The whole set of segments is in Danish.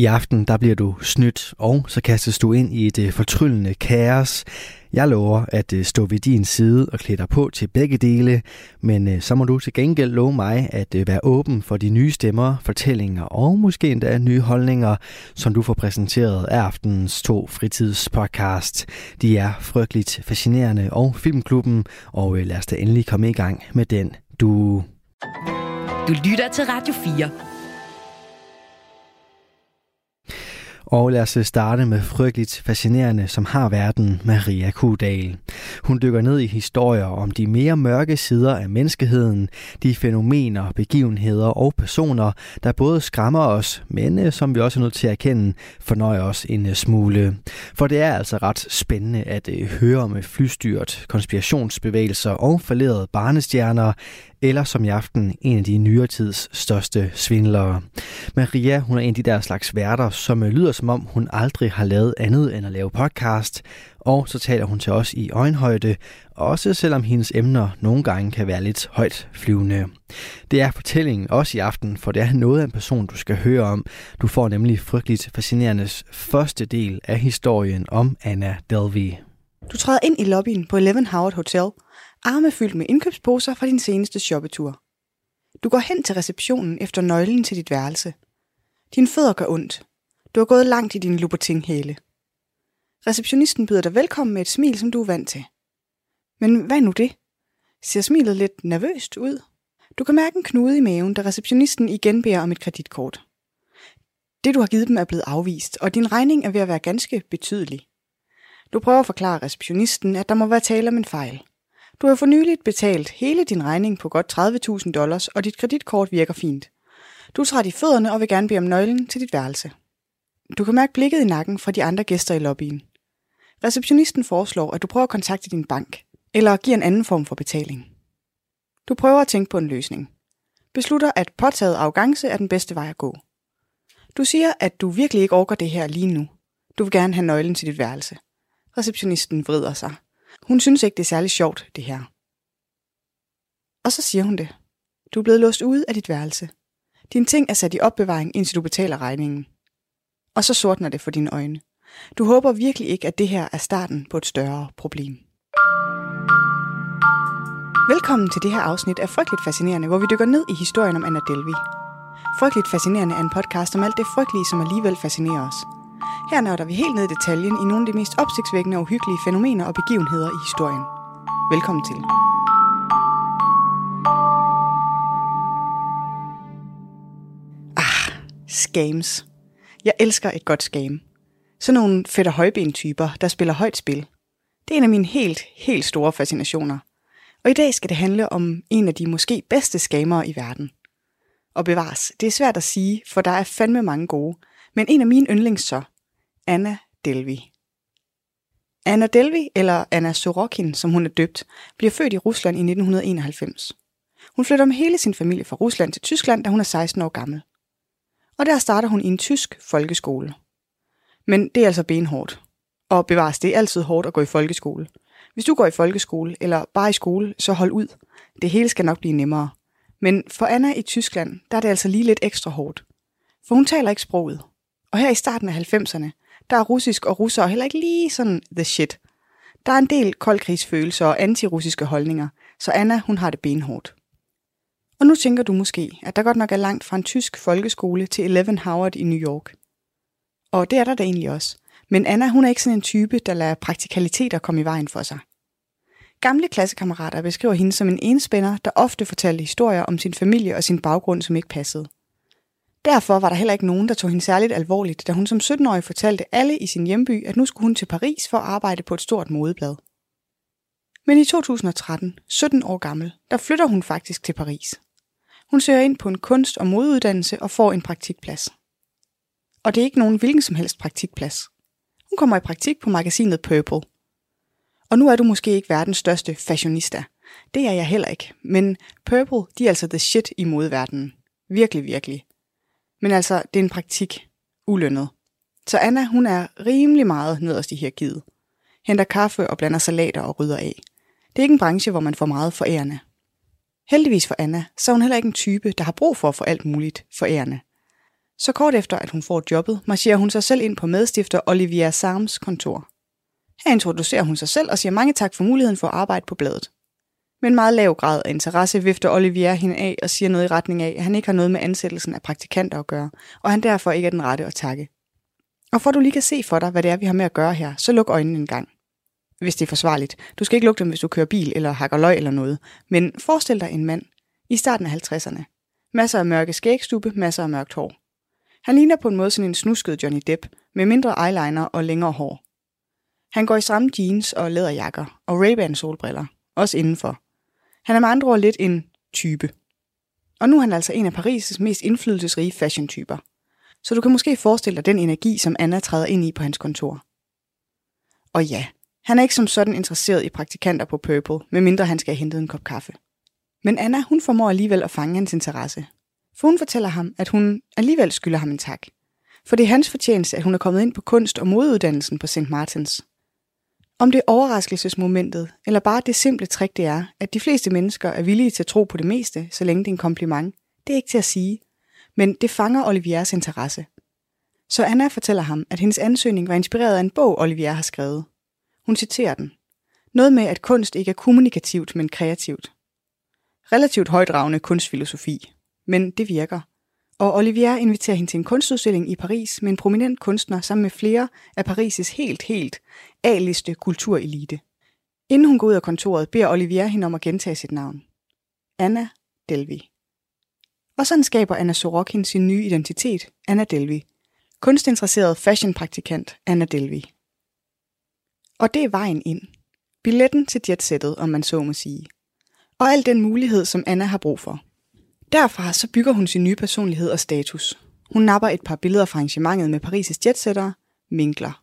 I aften der bliver du snydt, og så kastes du ind i et øh, fortryllende kaos. Jeg lover at øh, stå ved din side og klæde dig på til begge dele, men øh, så må du til gengæld love mig at være åben for de nye stemmer, fortællinger og måske endda nye holdninger, som du får præsenteret af aftenens to fritidspodcast. De er frygteligt fascinerende og Filmklubben, og lad os da endelig komme i gang med den, du... Du lytter til Radio 4. Og lad os starte med frygteligt fascinerende, som har verden, Maria Kudal. Hun dykker ned i historier om de mere mørke sider af menneskeheden, de fænomener, begivenheder og personer, der både skræmmer os, men øh, som vi også er nødt til at erkende, fornøjer os en øh, smule. For det er altså ret spændende at øh, høre om flystyrt, konspirationsbevægelser og forlerede barnestjerner, eller som i aften en af de nyere tids største svindlere. Maria, hun er en af de der slags værter, som øh, lyder som om hun aldrig har lavet andet end at lave podcast, og så taler hun til os i øjenhøjde, også selvom hendes emner nogle gange kan være lidt højt flyvende. Det er fortællingen også i aften, for det er noget af en person, du skal høre om. Du får nemlig frygteligt fascinerendes første del af historien om Anna Delvey. Du træder ind i lobbyen på Eleven Howard Hotel – arme fyldt med indkøbsposer fra din seneste shoppetur. Du går hen til receptionen efter nøglen til dit værelse. Dine fødder gør ondt. Du har gået langt i din Louboutin-hæle. Receptionisten byder dig velkommen med et smil, som du er vant til. Men hvad nu det? Ser smilet lidt nervøst ud? Du kan mærke en knude i maven, da receptionisten igen beder om et kreditkort. Det, du har givet dem, er blevet afvist, og din regning er ved at være ganske betydelig. Du prøver at forklare receptionisten, at der må være tale om en fejl. Du har for nyligt betalt hele din regning på godt 30.000 dollars, og dit kreditkort virker fint. Du træder i fødderne og vil gerne bede om nøglen til dit værelse. Du kan mærke blikket i nakken fra de andre gæster i lobbyen. Receptionisten foreslår, at du prøver at kontakte din bank, eller giver en anden form for betaling. Du prøver at tænke på en løsning. Beslutter, at påtaget arrogance er den bedste vej at gå. Du siger, at du virkelig ikke orker det her lige nu. Du vil gerne have nøglen til dit værelse. Receptionisten vrider sig. Hun synes ikke, det er særlig sjovt, det her. Og så siger hun det. Du er blevet låst ude af dit værelse. Din ting er sat i opbevaring, indtil du betaler regningen. Og så sortner det for dine øjne. Du håber virkelig ikke, at det her er starten på et større problem. Velkommen til det her afsnit af Frygteligt Fascinerende, hvor vi dykker ned i historien om Anna Delvey. Frygteligt Fascinerende er en podcast om alt det frygtelige, som alligevel fascinerer os – her nørder vi helt ned i detaljen i nogle af de mest opsigtsvækkende og uhyggelige fænomener og begivenheder i historien. Velkommen til. Ah, scams. Jeg elsker et godt scam. Sådan nogle fætter højben-typer, der spiller højt spil. Det er en af mine helt, helt store fascinationer. Og i dag skal det handle om en af de måske bedste skamere i verden. Og bevares, det er svært at sige, for der er fandme mange gode. Men en af mine yndlings så, Anna Delvi. Anna Delvi, eller Anna Sorokin, som hun er døbt, bliver født i Rusland i 1991. Hun flytter med hele sin familie fra Rusland til Tyskland, da hun er 16 år gammel. Og der starter hun i en tysk folkeskole. Men det er altså benhårdt. Og bevares, det er altid hårdt at gå i folkeskole. Hvis du går i folkeskole, eller bare i skole, så hold ud. Det hele skal nok blive nemmere. Men for Anna i Tyskland, der er det altså lige lidt ekstra hårdt. For hun taler ikke sproget. Og her i starten af 90'erne, der er russisk og russere heller ikke lige sådan the shit. Der er en del koldkrigsfølelser og antirussiske holdninger, så Anna hun har det benhårdt. Og nu tænker du måske, at der godt nok er langt fra en tysk folkeskole til Eleven Howard i New York. Og det er der da egentlig også. Men Anna hun er ikke sådan en type, der lader praktikaliteter komme i vejen for sig. Gamle klassekammerater beskriver hende som en enspænder, der ofte fortalte historier om sin familie og sin baggrund, som ikke passede. Derfor var der heller ikke nogen, der tog hende særligt alvorligt, da hun som 17-årig fortalte alle i sin hjemby, at nu skulle hun til Paris for at arbejde på et stort modeblad. Men i 2013, 17 år gammel, der flytter hun faktisk til Paris. Hun søger ind på en kunst- og modeuddannelse og får en praktikplads. Og det er ikke nogen hvilken som helst praktikplads. Hun kommer i praktik på magasinet Purple. Og nu er du måske ikke verdens største fashionista. Det er jeg heller ikke. Men Purple, de er altså the shit i modeverdenen. Virkelig, virkelig. Men altså, det er en praktik. Ulønnet. Så Anna, hun er rimelig meget nederst i hierarkiet. Henter kaffe og blander salater og rydder af. Det er ikke en branche, hvor man får meget forærende. Heldigvis for Anna, så er hun heller ikke en type, der har brug for at få alt muligt forærende. Så kort efter, at hun får jobbet, marcherer hun sig selv ind på medstifter Olivia Sams kontor. Her introducerer hun sig selv og siger mange tak for muligheden for at arbejde på bladet. Med en meget lav grad af interesse vifter Olivier hende af og siger noget i retning af, at han ikke har noget med ansættelsen af praktikanter at gøre, og han derfor ikke er den rette at takke. Og for at du lige kan se for dig, hvad det er, vi har med at gøre her, så luk øjnene en gang. Hvis det er forsvarligt. Du skal ikke lukke dem, hvis du kører bil eller hakker løg eller noget. Men forestil dig en mand i starten af 50'erne. Masser af mørke skægstube, masser af mørkt hår. Han ligner på en måde sådan en snusket Johnny Depp, med mindre eyeliner og længere hår. Han går i stramme jeans og læderjakker og Ray-Ban solbriller, også indenfor. Han er med andre ord lidt en type. Og nu er han altså en af Paris' mest indflydelsesrige fashion-typer. Så du kan måske forestille dig den energi, som Anna træder ind i på hans kontor. Og ja, han er ikke som sådan interesseret i praktikanter på Purple, medmindre han skal have hentet en kop kaffe. Men Anna, hun formår alligevel at fange hans interesse. For hun fortæller ham, at hun alligevel skylder ham en tak. For det er hans fortjeneste, at hun er kommet ind på kunst- og modeuddannelsen på St. Martins. Om det er overraskelsesmomentet, eller bare det simple trick det er, at de fleste mennesker er villige til at tro på det meste, så længe det er en kompliment, det er ikke til at sige. Men det fanger Oliviers interesse. Så Anna fortæller ham, at hendes ansøgning var inspireret af en bog, Olivier har skrevet. Hun citerer den. Noget med, at kunst ikke er kommunikativt, men kreativt. Relativt højdragende kunstfilosofi. Men det virker. Og Olivier inviterer hende til en kunstudstilling i Paris med en prominent kunstner sammen med flere af Paris' helt, helt A-liste kulturelite. Inden hun går ud af kontoret, beder Olivier hende om at gentage sit navn. Anna Delvi. Og sådan skaber Anna Sorokin sin nye identitet, Anna Delvi. Kunstinteresseret fashionpraktikant Anna Delvi. Og det er vejen ind. Billetten til jetsættet, om man så må sige. Og al den mulighed, som Anna har brug for. Derfra så bygger hun sin nye personlighed og status. Hun napper et par billeder fra arrangementet med Paris' jetsættere, minkler.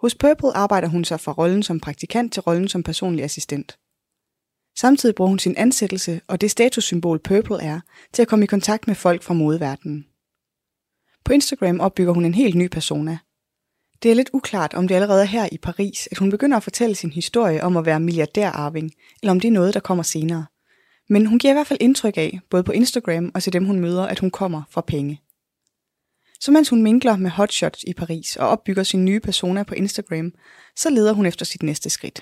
Hos Purple arbejder hun sig fra rollen som praktikant til rollen som personlig assistent. Samtidig bruger hun sin ansættelse og det statussymbol Purple er til at komme i kontakt med folk fra modeverdenen. På Instagram opbygger hun en helt ny persona. Det er lidt uklart, om det allerede er her i Paris, at hun begynder at fortælle sin historie om at være milliardærarving, eller om det er noget, der kommer senere. Men hun giver i hvert fald indtryk af, både på Instagram og til dem hun møder, at hun kommer fra penge. Så mens hun minkler med hotshots i Paris og opbygger sin nye persona på Instagram, så leder hun efter sit næste skridt.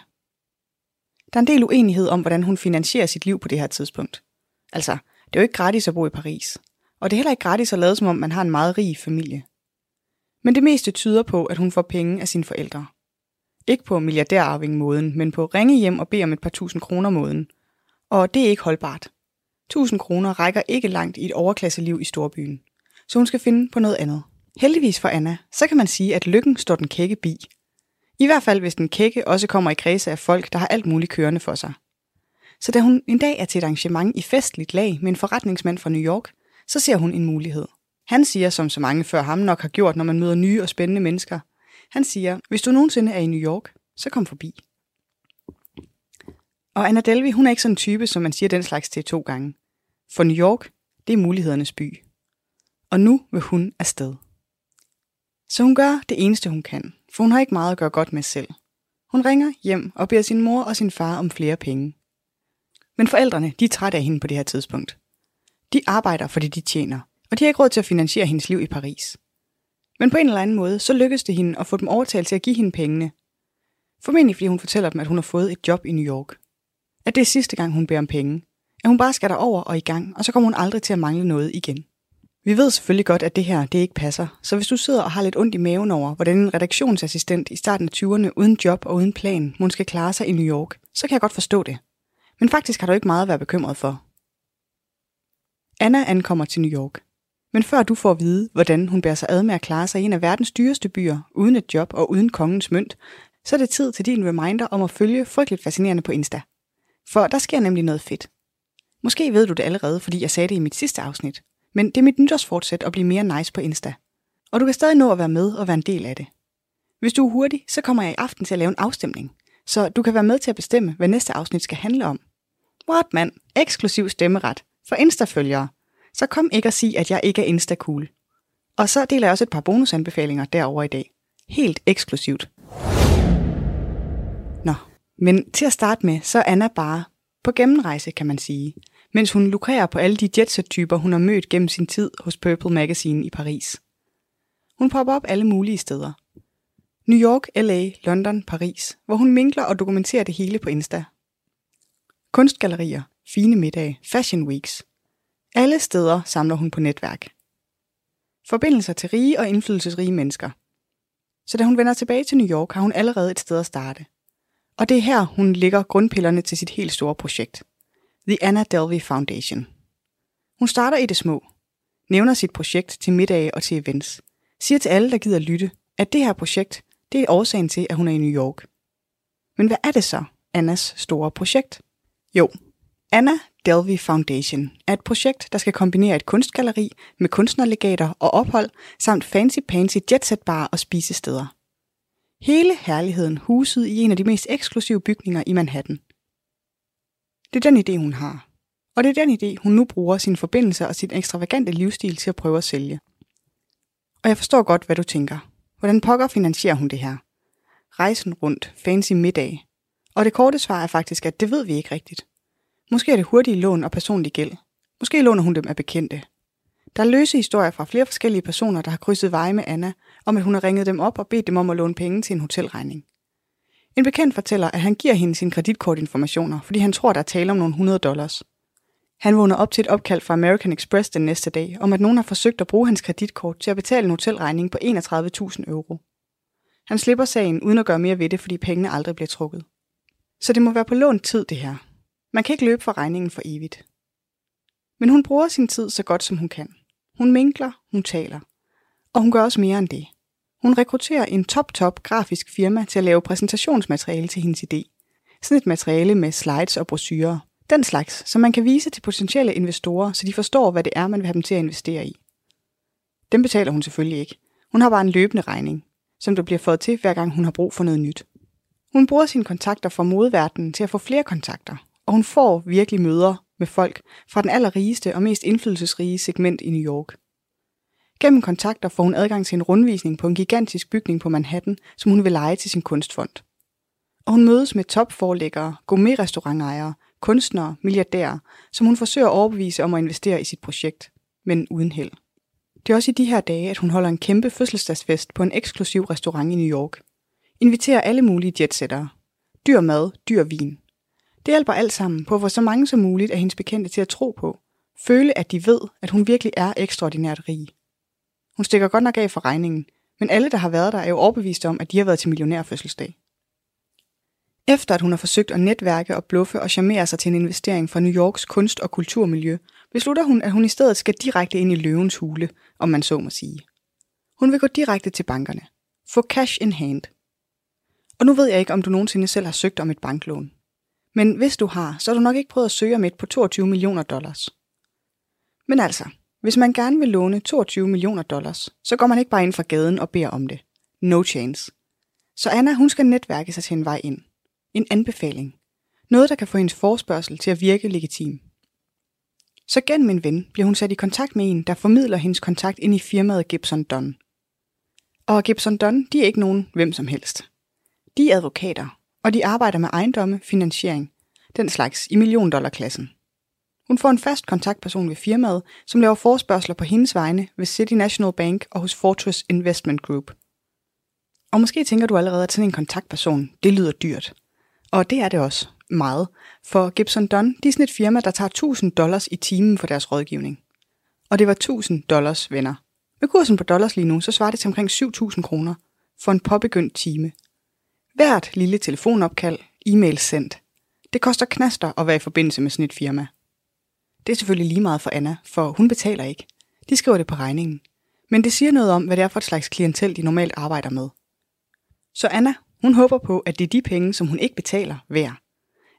Der er en del uenighed om, hvordan hun finansierer sit liv på det her tidspunkt. Altså, det er jo ikke gratis at bo i Paris. Og det er heller ikke gratis at lade som om, man har en meget rig familie. Men det meste tyder på, at hun får penge af sine forældre. Ikke på milliardærarving-måden, men på ringe hjem og bede om et par tusind kroner måden. Og det er ikke holdbart. 1000 kroner rækker ikke langt i et overklasseliv i storbyen så hun skal finde på noget andet. Heldigvis for Anna, så kan man sige, at lykken står den kække bi. I hvert fald, hvis den kække også kommer i kredse af folk, der har alt muligt kørende for sig. Så da hun en dag er til et arrangement i festligt lag med en forretningsmand fra New York, så ser hun en mulighed. Han siger, som så mange før ham nok har gjort, når man møder nye og spændende mennesker. Han siger, hvis du nogensinde er i New York, så kom forbi. Og Anna Delvey, hun er ikke sådan en type, som man siger den slags til to gange. For New York, det er mulighedernes by og nu vil hun afsted. Så hun gør det eneste, hun kan, for hun har ikke meget at gøre godt med selv. Hun ringer hjem og beder sin mor og sin far om flere penge. Men forældrene, de er trætte af hende på det her tidspunkt. De arbejder, fordi de tjener, og de har ikke råd til at finansiere hendes liv i Paris. Men på en eller anden måde, så lykkes det hende at få dem overtalt til at give hende pengene. Formentlig fordi hun fortæller dem, at hun har fået et job i New York. At det er sidste gang, hun beder om penge. At hun bare skal over og i gang, og så kommer hun aldrig til at mangle noget igen. Vi ved selvfølgelig godt, at det her det ikke passer, så hvis du sidder og har lidt ondt i maven over, hvordan en redaktionsassistent i starten af 20'erne uden job og uden plan måske skal klare sig i New York, så kan jeg godt forstå det. Men faktisk har du ikke meget at være bekymret for. Anna ankommer til New York. Men før du får at vide, hvordan hun bærer sig ad med at klare sig i en af verdens dyreste byer, uden et job og uden kongens mønt, så er det tid til din reminder om at følge frygteligt fascinerende på Insta. For der sker nemlig noget fedt. Måske ved du det allerede, fordi jeg sagde det i mit sidste afsnit. Men det er mit nytårsfortsæt at blive mere nice på Insta. Og du kan stadig nå at være med og være en del af det. Hvis du er hurtig, så kommer jeg i aften til at lave en afstemning, så du kan være med til at bestemme, hvad næste afsnit skal handle om. What man? Eksklusiv stemmeret for Insta-følgere. Så kom ikke og sig, at jeg ikke er Insta-cool. Og så deler jeg også et par bonusanbefalinger derover i dag. Helt eksklusivt. Nå, men til at starte med, så er Anna bare på gennemrejse, kan man sige, mens hun lukrerer på alle de jetset-typer, hun har mødt gennem sin tid hos Purple Magazine i Paris. Hun popper op alle mulige steder. New York, LA, London, Paris, hvor hun minkler og dokumenterer det hele på Insta. Kunstgallerier, fine middage, fashion weeks. Alle steder samler hun på netværk. Forbindelser til rige og indflydelsesrige mennesker. Så da hun vender tilbage til New York, har hun allerede et sted at starte. Og det er her, hun lægger grundpillerne til sit helt store projekt. The Anna Delvey Foundation. Hun starter i det små. Nævner sit projekt til middage og til events. Siger til alle, der gider lytte, at det her projekt, det er årsagen til, at hun er i New York. Men hvad er det så, Annas store projekt? Jo, Anna Delvey Foundation er et projekt, der skal kombinere et kunstgalleri med kunstnerlegater og ophold, samt fancy-pansy jetsetbarer og spisesteder. Hele herligheden huset i en af de mest eksklusive bygninger i Manhattan. Det er den idé, hun har. Og det er den idé, hun nu bruger sine forbindelser og sin ekstravagante livsstil til at prøve at sælge. Og jeg forstår godt, hvad du tænker. Hvordan pokker finansierer hun det her? Rejsen rundt, fancy middag. Og det korte svar er faktisk, at det ved vi ikke rigtigt. Måske er det hurtige lån og personlig gæld. Måske låner hun dem af bekendte. Der er løse historier fra flere forskellige personer, der har krydset veje med Anna, om at hun har ringet dem op og bedt dem om at låne penge til en hotelregning. En bekendt fortæller, at han giver hende sine kreditkortinformationer, fordi han tror, der er tale om nogle 100 dollars. Han vågner op til et opkald fra American Express den næste dag, om at nogen har forsøgt at bruge hans kreditkort til at betale en hotelregning på 31.000 euro. Han slipper sagen uden at gøre mere ved det, fordi pengene aldrig bliver trukket. Så det må være på lånt tid, det her. Man kan ikke løbe for regningen for evigt. Men hun bruger sin tid så godt, som hun kan. Hun minkler, hun taler. Og hun gør også mere end det. Hun rekrutterer en top-top grafisk firma til at lave præsentationsmateriale til hendes idé. Sådan et materiale med slides og brochurer. Den slags, som man kan vise til potentielle investorer, så de forstår, hvad det er, man vil have dem til at investere i. Dem betaler hun selvfølgelig ikke. Hun har bare en løbende regning, som der bliver fået til, hver gang hun har brug for noget nyt. Hun bruger sine kontakter fra modverdenen til at få flere kontakter, og hun får virkelig møder med folk fra den allerrigeste og mest indflydelsesrige segment i New York. Gennem kontakter får hun adgang til en rundvisning på en gigantisk bygning på Manhattan, som hun vil lege til sin kunstfond. Og hun mødes med topforlæggere, gourmet-restaurantejere, kunstnere, milliardærer, som hun forsøger at overbevise om at investere i sit projekt, men uden held. Det er også i de her dage, at hun holder en kæmpe fødselsdagsfest på en eksklusiv restaurant i New York. Inviterer alle mulige jetsættere. Dyr mad, dyr vin. Det hjælper alt sammen på at få så mange som muligt af hendes bekendte til at tro på. Føle, at de ved, at hun virkelig er ekstraordinært rig. Hun stikker godt nok af for regningen, men alle, der har været der, er jo overbevist om, at de har været til millionærfødselsdag. Efter at hun har forsøgt at netværke og bluffe og charmere sig til en investering fra New Yorks kunst- og kulturmiljø, beslutter hun, at hun i stedet skal direkte ind i løvens hule, om man så må sige. Hun vil gå direkte til bankerne. Få cash in hand. Og nu ved jeg ikke, om du nogensinde selv har søgt om et banklån. Men hvis du har, så har du nok ikke prøvet at søge om et på 22 millioner dollars. Men altså, hvis man gerne vil låne 22 millioner dollars, så går man ikke bare ind fra gaden og beder om det. No chance. Så Anna, hun skal netværke sig til en vej ind. En anbefaling. Noget, der kan få hendes forspørgsel til at virke legitim. Så gennem en ven bliver hun sat i kontakt med en, der formidler hendes kontakt ind i firmaet Gibson Dunn. Og Gibson Dunn, de er ikke nogen hvem som helst. De er advokater, og de arbejder med ejendomme, finansiering, den slags i milliondollarklassen. Hun får en fast kontaktperson ved firmaet, som laver forspørgseler på hendes vegne ved City National Bank og hos Fortress Investment Group. Og måske tænker du allerede, at sådan en kontaktperson, det lyder dyrt. Og det er det også meget, for Gibson Dunn de er sådan et firma, der tager 1000 dollars i timen for deres rådgivning. Og det var 1000 dollars, venner. Med kursen på dollars lige nu, så svarer det til omkring 7000 kroner for en påbegyndt time. Hvert lille telefonopkald, e-mail sendt, det koster knaster at være i forbindelse med sådan et firma. Det er selvfølgelig lige meget for Anna, for hun betaler ikke. De skriver det på regningen. Men det siger noget om, hvad det er for et slags klientel, de normalt arbejder med. Så Anna, hun håber på, at det er de penge, som hun ikke betaler, værd.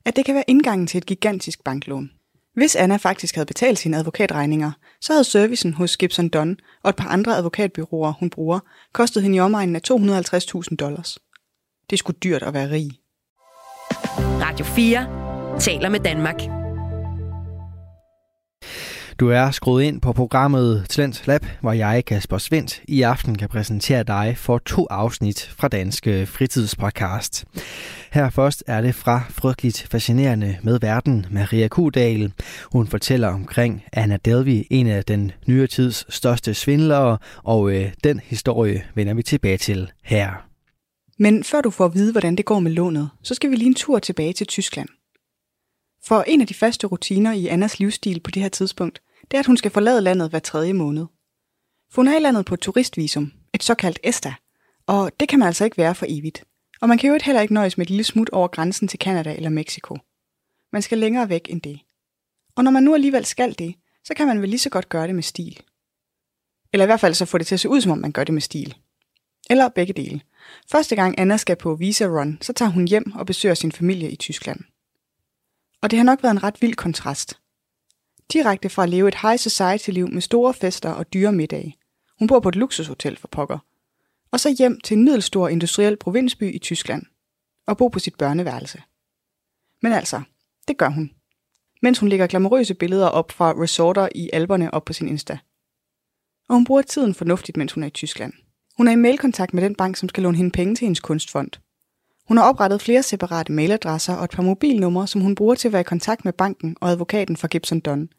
At det kan være indgangen til et gigantisk banklån. Hvis Anna faktisk havde betalt sine advokatregninger, så havde servicen hos Gibson Dunn og et par andre advokatbyråer, hun bruger, kostet hende i omegnen af 250.000 dollars. Det er sgu dyrt at være rig. Radio 4 taler med Danmark. Du er skruet ind på programmet Talent Lab, hvor jeg, Kasper Svendt, i aften kan præsentere dig for to afsnit fra Danske Fritidspodcast. Her først er det fra Frygteligt Fascinerende med Verden, Maria Kudal. Hun fortæller omkring Anna Delvey, en af den nye tids største svindlere, og øh, den historie vender vi tilbage til her. Men før du får at vide, hvordan det går med lånet, så skal vi lige en tur tilbage til Tyskland. For en af de faste rutiner i Annas livsstil på det her tidspunkt, det er, at hun skal forlade landet hver tredje måned. For hun er i landet på et turistvisum, et såkaldt ESTA, og det kan man altså ikke være for evigt. Og man kan jo heller ikke nøjes med et lille smut over grænsen til Kanada eller Mexico. Man skal længere væk end det. Og når man nu alligevel skal det, så kan man vel lige så godt gøre det med stil. Eller i hvert fald så få det til at se ud, som om man gør det med stil. Eller begge dele. Første gang Anna skal på Visa Run, så tager hun hjem og besøger sin familie i Tyskland. Og det har nok været en ret vild kontrast. Direkte fra at leve et high society-liv med store fester og dyre middage. Hun bor på et luksushotel for pokker. Og så hjem til en middelstor industriel provinsby i Tyskland. Og bo på sit børneværelse. Men altså, det gør hun. Mens hun lægger glamourøse billeder op fra resorter i alberne op på sin Insta. Og hun bruger tiden fornuftigt, mens hun er i Tyskland. Hun er i mailkontakt med den bank, som skal låne hende penge til hendes kunstfond. Hun har oprettet flere separate mailadresser og et par mobilnumre, som hun bruger til at være i kontakt med banken og advokaten for Gibson Dunn.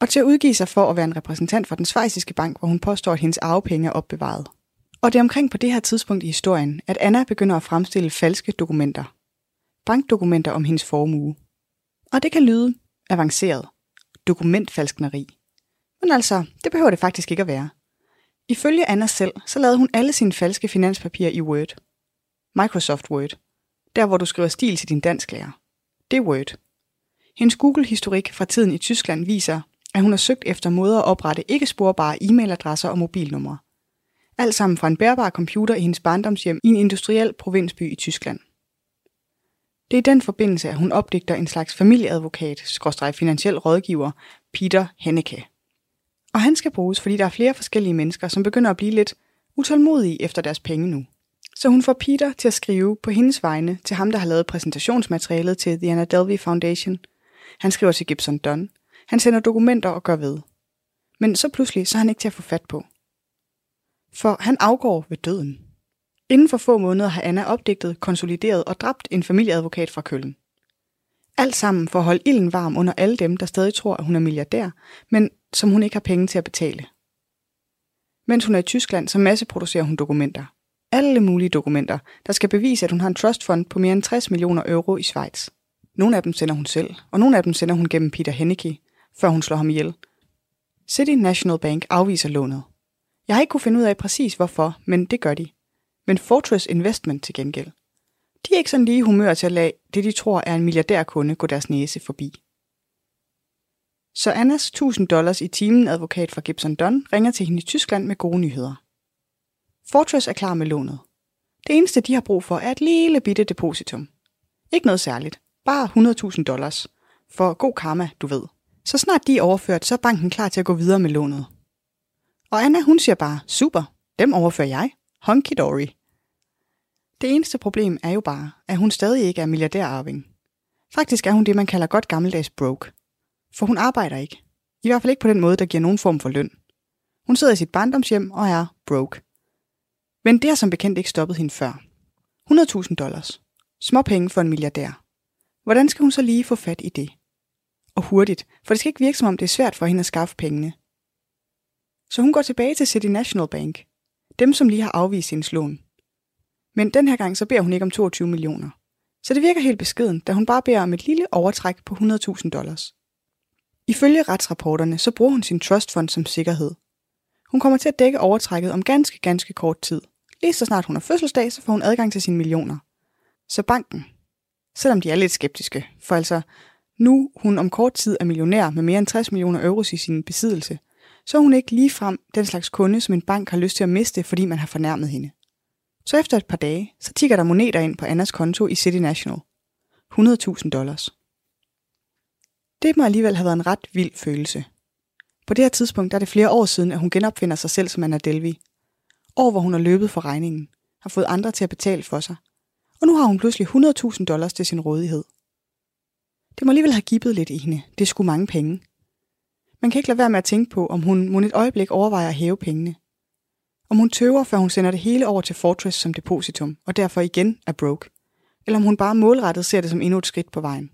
Og til at udgive sig for at være en repræsentant for den svejsiske bank, hvor hun påstår, at hendes arvepenge er opbevaret. Og det er omkring på det her tidspunkt i historien, at Anna begynder at fremstille falske dokumenter. Bankdokumenter om hendes formue. Og det kan lyde avanceret. Dokumentfalskneri. Men altså, det behøver det faktisk ikke at være. Ifølge Anna selv, så lavede hun alle sine falske finanspapirer i Word. Microsoft Word. Der, hvor du skriver stil til din dansklærer. Det er Word. Hendes Google-historik fra tiden i Tyskland viser, at hun har søgt efter måder at oprette ikke sporbare e-mailadresser og mobilnumre. Alt sammen fra en bærbar computer i hendes barndomshjem i en industriel provinsby i Tyskland. Det er i den forbindelse, at hun opdigter en slags familieadvokat, skråstrej finansiel rådgiver, Peter Henneke. Og han skal bruges, fordi der er flere forskellige mennesker, som begynder at blive lidt utålmodige efter deres penge nu. Så hun får Peter til at skrive på hendes vegne til ham, der har lavet præsentationsmaterialet til The Anna Delvey Foundation. Han skriver til Gibson Dunn. Han sender dokumenter og gør ved. Men så pludselig så er han ikke til at få fat på. For han afgår ved døden. Inden for få måneder har Anna opdigtet, konsolideret og dræbt en familieadvokat fra Køln. Alt sammen for at holde ilden varm under alle dem, der stadig tror, at hun er milliardær, men som hun ikke har penge til at betale. Mens hun er i Tyskland, så masseproducerer hun dokumenter. Alle mulige dokumenter, der skal bevise, at hun har en trustfond på mere end 60 millioner euro i Schweiz. Nogle af dem sender hun selv, og nogle af dem sender hun gennem Peter Henneke, før hun slår ham ihjel. City National Bank afviser lånet. Jeg har ikke kunne finde ud af præcis hvorfor, men det gør de. Men Fortress Investment til gengæld. De er ikke sådan lige humør til at lade det, de tror er en milliardærkunde, gå deres næse forbi. Så Annas 1000 dollars i timen advokat fra Gibson Dunn ringer til hende i Tyskland med gode nyheder. Fortress er klar med lånet. Det eneste, de har brug for, er et lille bitte depositum. Ikke noget særligt. Bare 100.000 dollars. For god karma, du ved. Så snart de er overført, så er banken klar til at gå videre med lånet. Og Anna, hun siger bare, super, dem overfører jeg. Honky dory. Det eneste problem er jo bare, at hun stadig ikke er milliardærarving. Faktisk er hun det, man kalder godt gammeldags broke. For hun arbejder ikke. I hvert fald ikke på den måde, der giver nogen form for løn. Hun sidder i sit barndomshjem og er broke. Men det har som bekendt ikke stoppet hende før. 100.000 dollars. Små penge for en milliardær. Hvordan skal hun så lige få fat i det? Og hurtigt, for det skal ikke virke som om det er svært for hende at skaffe pengene. Så hun går tilbage til City National Bank. Dem, som lige har afvist hendes lån. Men den her gang så beder hun ikke om 22 millioner. Så det virker helt beskeden, da hun bare beder om et lille overtræk på 100.000 dollars. Ifølge retsrapporterne så bruger hun sin trustfond som sikkerhed. Hun kommer til at dække overtrækket om ganske, ganske kort tid. Lige så snart hun har fødselsdag, så får hun adgang til sine millioner. Så banken, selvom de er lidt skeptiske, for altså nu hun om kort tid er millionær med mere end 60 millioner euro i sin besiddelse, så er hun ikke lige frem den slags kunde, som en bank har lyst til at miste, fordi man har fornærmet hende. Så efter et par dage, så tigger der moneter ind på Annas konto i City National. 100.000 dollars. Det må alligevel have været en ret vild følelse. På det her tidspunkt er det flere år siden, at hun genopfinder sig selv som Anna Delvi. År, hvor hun har løbet for regningen, har fået andre til at betale for sig. Og nu har hun pludselig 100.000 dollars til sin rådighed. Det må alligevel have gibbet lidt i hende. Det er sgu mange penge. Man kan ikke lade være med at tænke på, om hun må et øjeblik overvejer at hæve pengene. Om hun tøver, før hun sender det hele over til Fortress som depositum, og derfor igen er broke. Eller om hun bare målrettet ser det som endnu et skridt på vejen.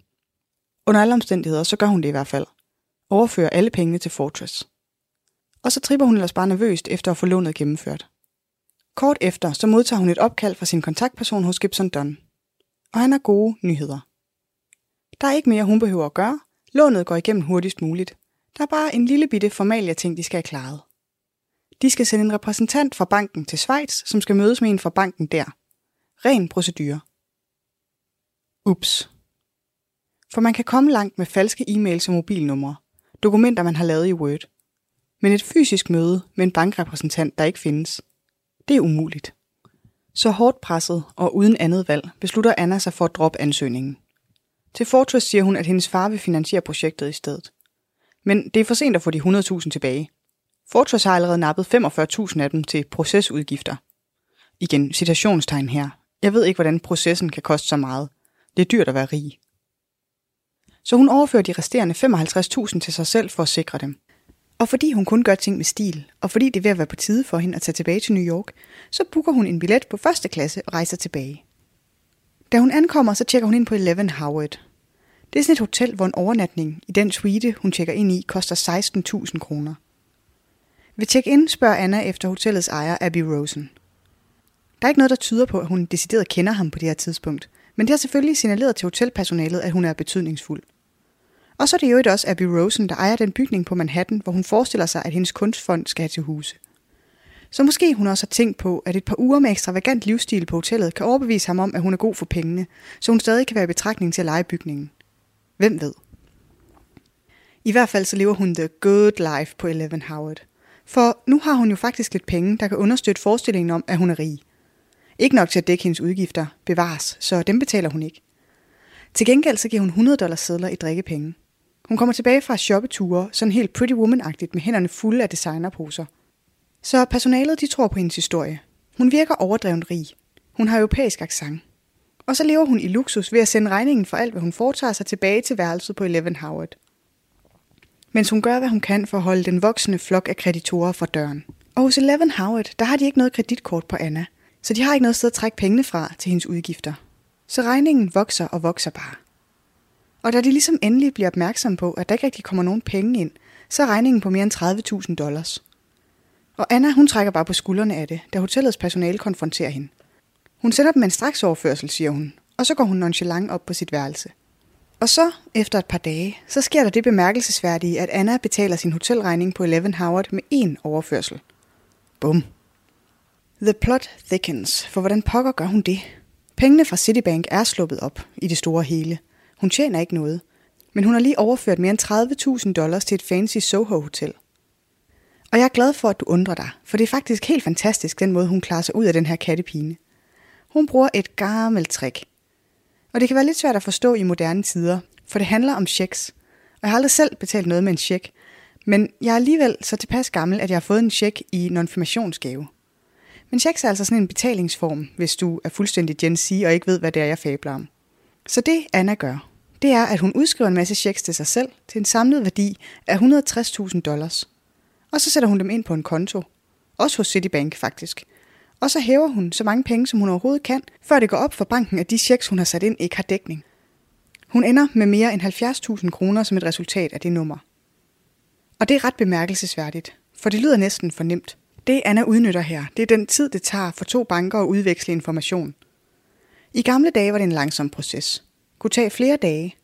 Under alle omstændigheder, så gør hun det i hvert fald. Overfører alle pengene til Fortress. Og så tripper hun ellers bare nervøst efter at få lånet gennemført. Kort efter, så modtager hun et opkald fra sin kontaktperson hos Gibson Dunn. Og han har gode nyheder. Der er ikke mere, hun behøver at gøre. Lånet går igennem hurtigst muligt. Der er bare en lille bitte formalia ting, de skal have klaret. De skal sende en repræsentant fra banken til Schweiz, som skal mødes med en fra banken der. Ren procedure. Ups. For man kan komme langt med falske e-mails og mobilnumre, dokumenter man har lavet i Word. Men et fysisk møde med en bankrepræsentant, der ikke findes, det er umuligt. Så hårdt presset og uden andet valg beslutter Anna sig for at droppe ansøgningen. Til Fortress siger hun, at hendes far vil finansiere projektet i stedet. Men det er for sent at få de 100.000 tilbage. Fortress har allerede nappet 45.000 af dem til procesudgifter. Igen, citationstegn her. Jeg ved ikke, hvordan processen kan koste så meget. Det er dyrt at være rig. Så hun overfører de resterende 55.000 til sig selv for at sikre dem. Og fordi hun kun gør ting med stil, og fordi det er ved at være på tide for hende at tage tilbage til New York, så booker hun en billet på første klasse og rejser tilbage. Da hun ankommer, så tjekker hun ind på Eleven Howard. Det er sådan et hotel, hvor en overnatning i den suite, hun tjekker ind i, koster 16.000 kroner. Ved check-in spørger Anna efter hotellets ejer Abby Rosen. Der er ikke noget, der tyder på, at hun decideret kender ham på det her tidspunkt, men det har selvfølgelig signaleret til hotelpersonalet, at hun er betydningsfuld. Og så er det jo også Abby Rosen, der ejer den bygning på Manhattan, hvor hun forestiller sig, at hendes kunstfond skal have til huse. Så måske hun også har tænkt på, at et par uger med ekstravagant livsstil på hotellet kan overbevise ham om, at hun er god for pengene, så hun stadig kan være i betragtning til at lege bygningen. Hvem ved? I hvert fald så lever hun the good life på Eleven Howard. For nu har hun jo faktisk lidt penge, der kan understøtte forestillingen om, at hun er rig. Ikke nok til at dække hendes udgifter, bevares, så dem betaler hun ikke. Til gengæld så giver hun 100 dollars sedler i drikkepenge. Hun kommer tilbage fra shoppeture, sådan helt Pretty Woman-agtigt med hænderne fulde af designerposer. Så personalet de tror på hendes historie. Hun virker overdrevent rig. Hun har europæisk accent. Og så lever hun i luksus ved at sende regningen for alt, hvad hun foretager sig tilbage til værelset på Eleven Howard. Mens hun gør, hvad hun kan for at holde den voksende flok af kreditorer fra døren. Og hos Eleven Howard, der har de ikke noget kreditkort på Anna, så de har ikke noget sted at trække pengene fra til hendes udgifter. Så regningen vokser og vokser bare. Og da de ligesom endelig bliver opmærksom på, at der ikke rigtig kommer nogen penge ind, så er regningen på mere end 30.000 dollars. Og Anna, hun trækker bare på skuldrene af det, da hotellets personale konfronterer hende. Hun sender dem en straksoverførsel, siger hun, og så går hun nonchalant op på sit værelse. Og så, efter et par dage, så sker der det bemærkelsesværdige, at Anna betaler sin hotelregning på Eleven Howard med én overførsel. Bum. The plot thickens, for hvordan pokker gør hun det? Pengene fra Citibank er sluppet op i det store hele. Hun tjener ikke noget, men hun har lige overført mere end 30.000 dollars til et fancy Soho-hotel. Og jeg er glad for, at du undrer dig, for det er faktisk helt fantastisk, den måde hun klarer sig ud af den her kattepine. Hun bruger et gammelt trick. Og det kan være lidt svært at forstå i moderne tider, for det handler om checks. Og jeg har aldrig selv betalt noget med en check, men jeg er alligevel så tilpas gammel, at jeg har fået en check i nonfirmationsgave. Men checks er altså sådan en betalingsform, hvis du er fuldstændig Gen Z og ikke ved, hvad det er, jeg fabler om. Så det Anna gør, det er, at hun udskriver en masse checks til sig selv til en samlet værdi af 160.000 dollars. Og så sætter hun dem ind på en konto. Også hos Citibank faktisk. Og så hæver hun så mange penge, som hun overhovedet kan, før det går op for banken, at de checks, hun har sat ind, ikke har dækning. Hun ender med mere end 70.000 kroner som et resultat af det nummer. Og det er ret bemærkelsesværdigt, for det lyder næsten for nemt. Det Anna udnytter her, det er den tid, det tager for to banker at udveksle information. I gamle dage var det en langsom proces. Kunne tage flere dage.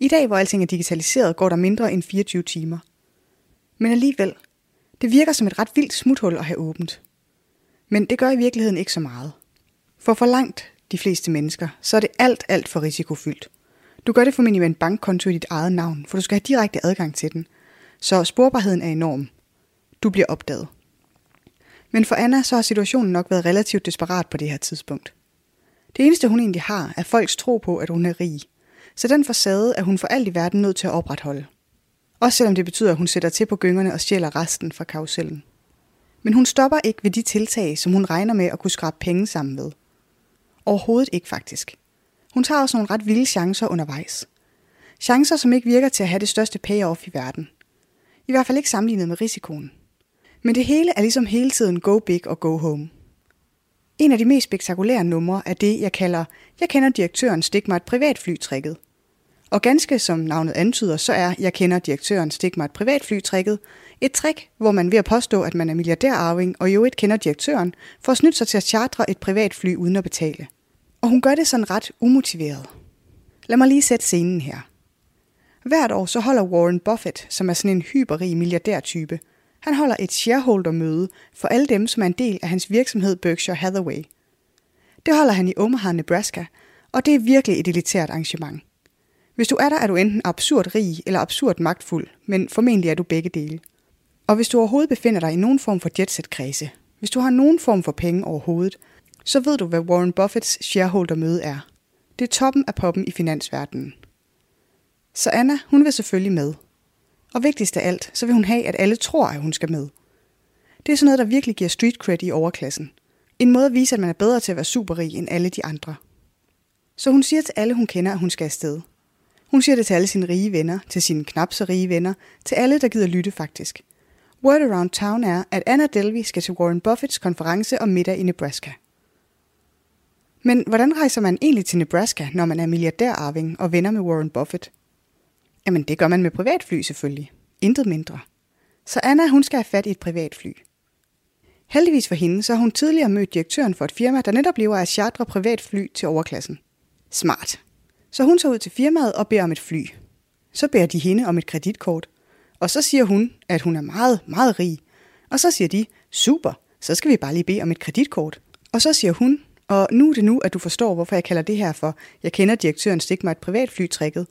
I dag, hvor alting er digitaliseret, går der mindre end 24 timer. Men alligevel, det virker som et ret vildt smuthul at have åbent. Men det gør i virkeligheden ikke så meget. For for langt de fleste mennesker, så er det alt, alt for risikofyldt. Du gør det formentlig med en bankkonto i dit eget navn, for du skal have direkte adgang til den. Så sporbarheden er enorm. Du bliver opdaget. Men for Anna så har situationen nok været relativt desperat på det her tidspunkt. Det eneste hun egentlig har, er folks tro på, at hun er rig. Så den facade er hun for alt i verden nødt til at opretholde. Også selvom det betyder, at hun sætter til på gyngerne og stjæler resten fra karusellen. Men hun stopper ikke ved de tiltag, som hun regner med at kunne skrabe penge sammen med. Overhovedet ikke faktisk. Hun tager også nogle ret vilde chancer undervejs. Chancer, som ikke virker til at have det største payoff i verden. I hvert fald ikke sammenlignet med risikoen. Men det hele er ligesom hele tiden go big og go home. En af de mest spektakulære numre er det, jeg kalder, jeg kender direktøren stik mig et privatflytrækket. Og ganske som navnet antyder, så er jeg kender direktøren stik mig et privatflytrækket et trick, hvor man ved at påstå, at man er milliardærarving og jo ikke kender direktøren, får snydt sig til at chartre et privatfly uden at betale. Og hun gør det sådan ret umotiveret. Lad mig lige sætte scenen her. Hvert år så holder Warren Buffett, som er sådan en hyperrig milliardærtype, han holder et shareholder-møde for alle dem, som er en del af hans virksomhed Berkshire Hathaway. Det holder han i Omaha, Nebraska, og det er virkelig et elitært arrangement. Hvis du er der, er du enten absurd rig eller absurd magtfuld, men formentlig er du begge dele. Og hvis du overhovedet befinder dig i nogen form for jetset-kredse, hvis du har nogen form for penge overhovedet, så ved du, hvad Warren Buffetts shareholder-møde er. Det er toppen af poppen i finansverdenen. Så Anna, hun vil selvfølgelig med. Og vigtigst af alt, så vil hun have, at alle tror, at hun skal med. Det er sådan noget, der virkelig giver street cred i overklassen. En måde at vise, at man er bedre til at være superrig end alle de andre. Så hun siger til alle, hun kender, at hun skal afsted. Hun siger det til alle sine rige venner, til sine knap så rige venner, til alle, der gider lytte faktisk. Word around town er, at Anna Delvey skal til Warren Buffetts konference om middag i Nebraska. Men hvordan rejser man egentlig til Nebraska, når man er milliardærarving og venner med Warren Buffett? Jamen, det gør man med privatfly selvfølgelig. Intet mindre. Så Anna, hun skal have fat i et privatfly. Heldigvis for hende, så har hun tidligere mødt direktøren for et firma, der netop lever af chartre privatfly til overklassen. Smart. Så hun tager ud til firmaet og beder om et fly. Så beder de hende om et kreditkort. Og så siger hun, at hun er meget, meget rig. Og så siger de, super, så skal vi bare lige bede om et kreditkort. Og så siger hun, og nu er det nu, at du forstår, hvorfor jeg kalder det her for, jeg kender direktøren stik mig et privatflytrækket.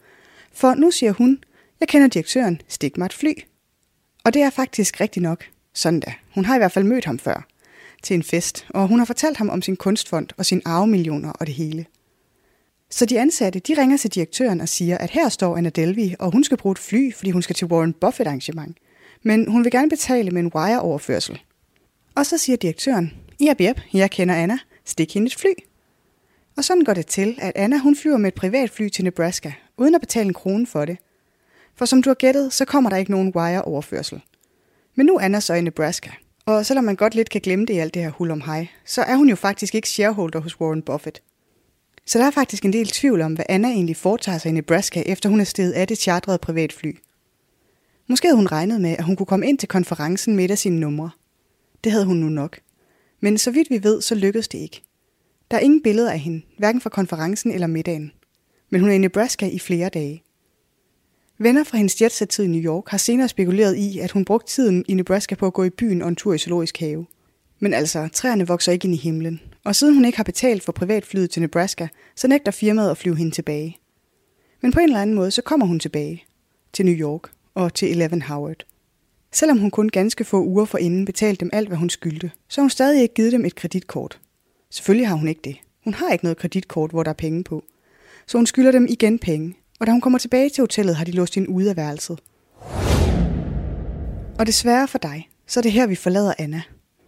For nu siger hun, jeg kender direktøren, stik mig et fly. Og det er faktisk rigtigt nok. Sådan da. Hun har i hvert fald mødt ham før. Til en fest, og hun har fortalt ham om sin kunstfond og sin arvemillioner og det hele. Så de ansatte, de ringer til direktøren og siger, at her står Anna Delvey, og hun skal bruge et fly, fordi hun skal til Warren Buffett arrangement. Men hun vil gerne betale med en wire-overførsel. Og så siger direktøren, ja, bjep, jeg kender Anna, stik hende et fly. Og sådan går det til, at Anna hun flyver med et privatfly til Nebraska, uden at betale en krone for det. For som du har gættet, så kommer der ikke nogen wire-overførsel. Men nu er Anna så i Nebraska, og selvom man godt lidt kan glemme det i alt det her hul om hej, så er hun jo faktisk ikke shareholder hos Warren Buffett. Så der er faktisk en del tvivl om, hvad Anna egentlig foretager sig i Nebraska, efter hun er steget af det chartrede privatfly. Måske havde hun regnet med, at hun kunne komme ind til konferencen med et af sine numre. Det havde hun nu nok. Men så vidt vi ved, så lykkedes det ikke. Der er ingen billeder af hende, hverken fra konferencen eller middagen. Men hun er i Nebraska i flere dage. Venner fra hendes jetsat-tid i New York har senere spekuleret i, at hun brugte tiden i Nebraska på at gå i byen og en tur i zoologisk have. Men altså, træerne vokser ikke ind i himlen, og siden hun ikke har betalt for privatflyet til Nebraska, så nægter firmaet at flyve hende tilbage. Men på en eller anden måde, så kommer hun tilbage til New York og til Eleven Howard. Selvom hun kun ganske få uger forinden betalte dem alt, hvad hun skyldte, så har hun stadig ikke givet dem et kreditkort. Selvfølgelig har hun ikke det. Hun har ikke noget kreditkort, hvor der er penge på. Så hun skylder dem igen penge, og da hun kommer tilbage til hotellet, har de låst hende ude af værelset. Og desværre for dig, så er det her, vi forlader Anna.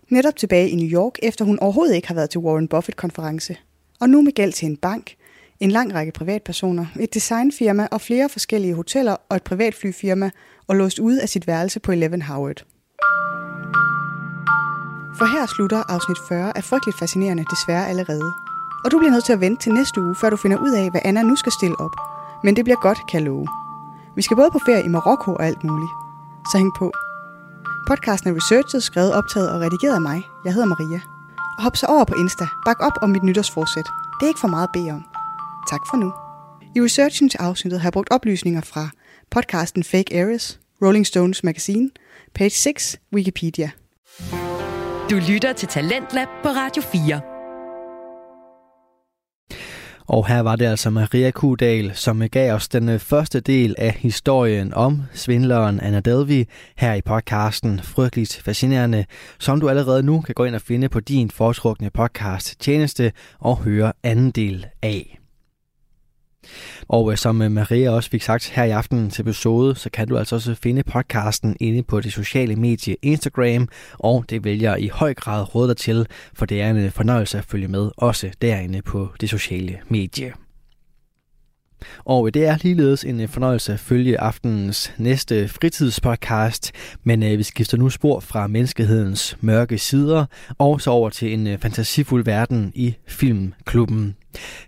Netop tilbage i New York, efter hun overhovedet ikke har været til Warren Buffett-konference. Og nu med gæld til en bank, en lang række privatpersoner, et designfirma og flere forskellige hoteller og et privatflyfirma, og låst ude af sit værelse på Eleven Howard. For her slutter afsnit 40 af Frygteligt Fascinerende desværre allerede. Og du bliver nødt til at vente til næste uge, før du finder ud af, hvad Anna nu skal stille op. Men det bliver godt, kan jeg love. Vi skal både på ferie i Marokko og alt muligt. Så hæng på. Podcasten er researchet, skrevet, optaget og redigeret af mig. Jeg hedder Maria. Og hop så over på Insta. Bak op om mit nytårsforsæt. Det er ikke for meget at bede om. Tak for nu. I researchen til afsnittet har jeg brugt oplysninger fra podcasten Fake Ares, Rolling Stones Magazine, Page 6, Wikipedia. Du lytter til Talentlab på Radio 4. Og her var det altså Maria Kudal, som gav os den øh, første del af historien om svindleren Anna Delvi her i podcasten Frygteligt Fascinerende, som du allerede nu kan gå ind og finde på din foretrukne podcast tjeneste og høre anden del af. Og øh, som øh, Maria også fik sagt her i aftenens episode, så kan du altså også finde podcasten inde på det sociale medie Instagram, og det vælger jeg i høj grad råde dig til, for det er en øh, fornøjelse at følge med også derinde på det sociale medie. Og øh, det er ligeledes en øh, fornøjelse at følge aftenens næste fritidspodcast, men vi skifter nu spor fra menneskehedens mørke sider og så over til en fantasifuld verden i Filmklubben.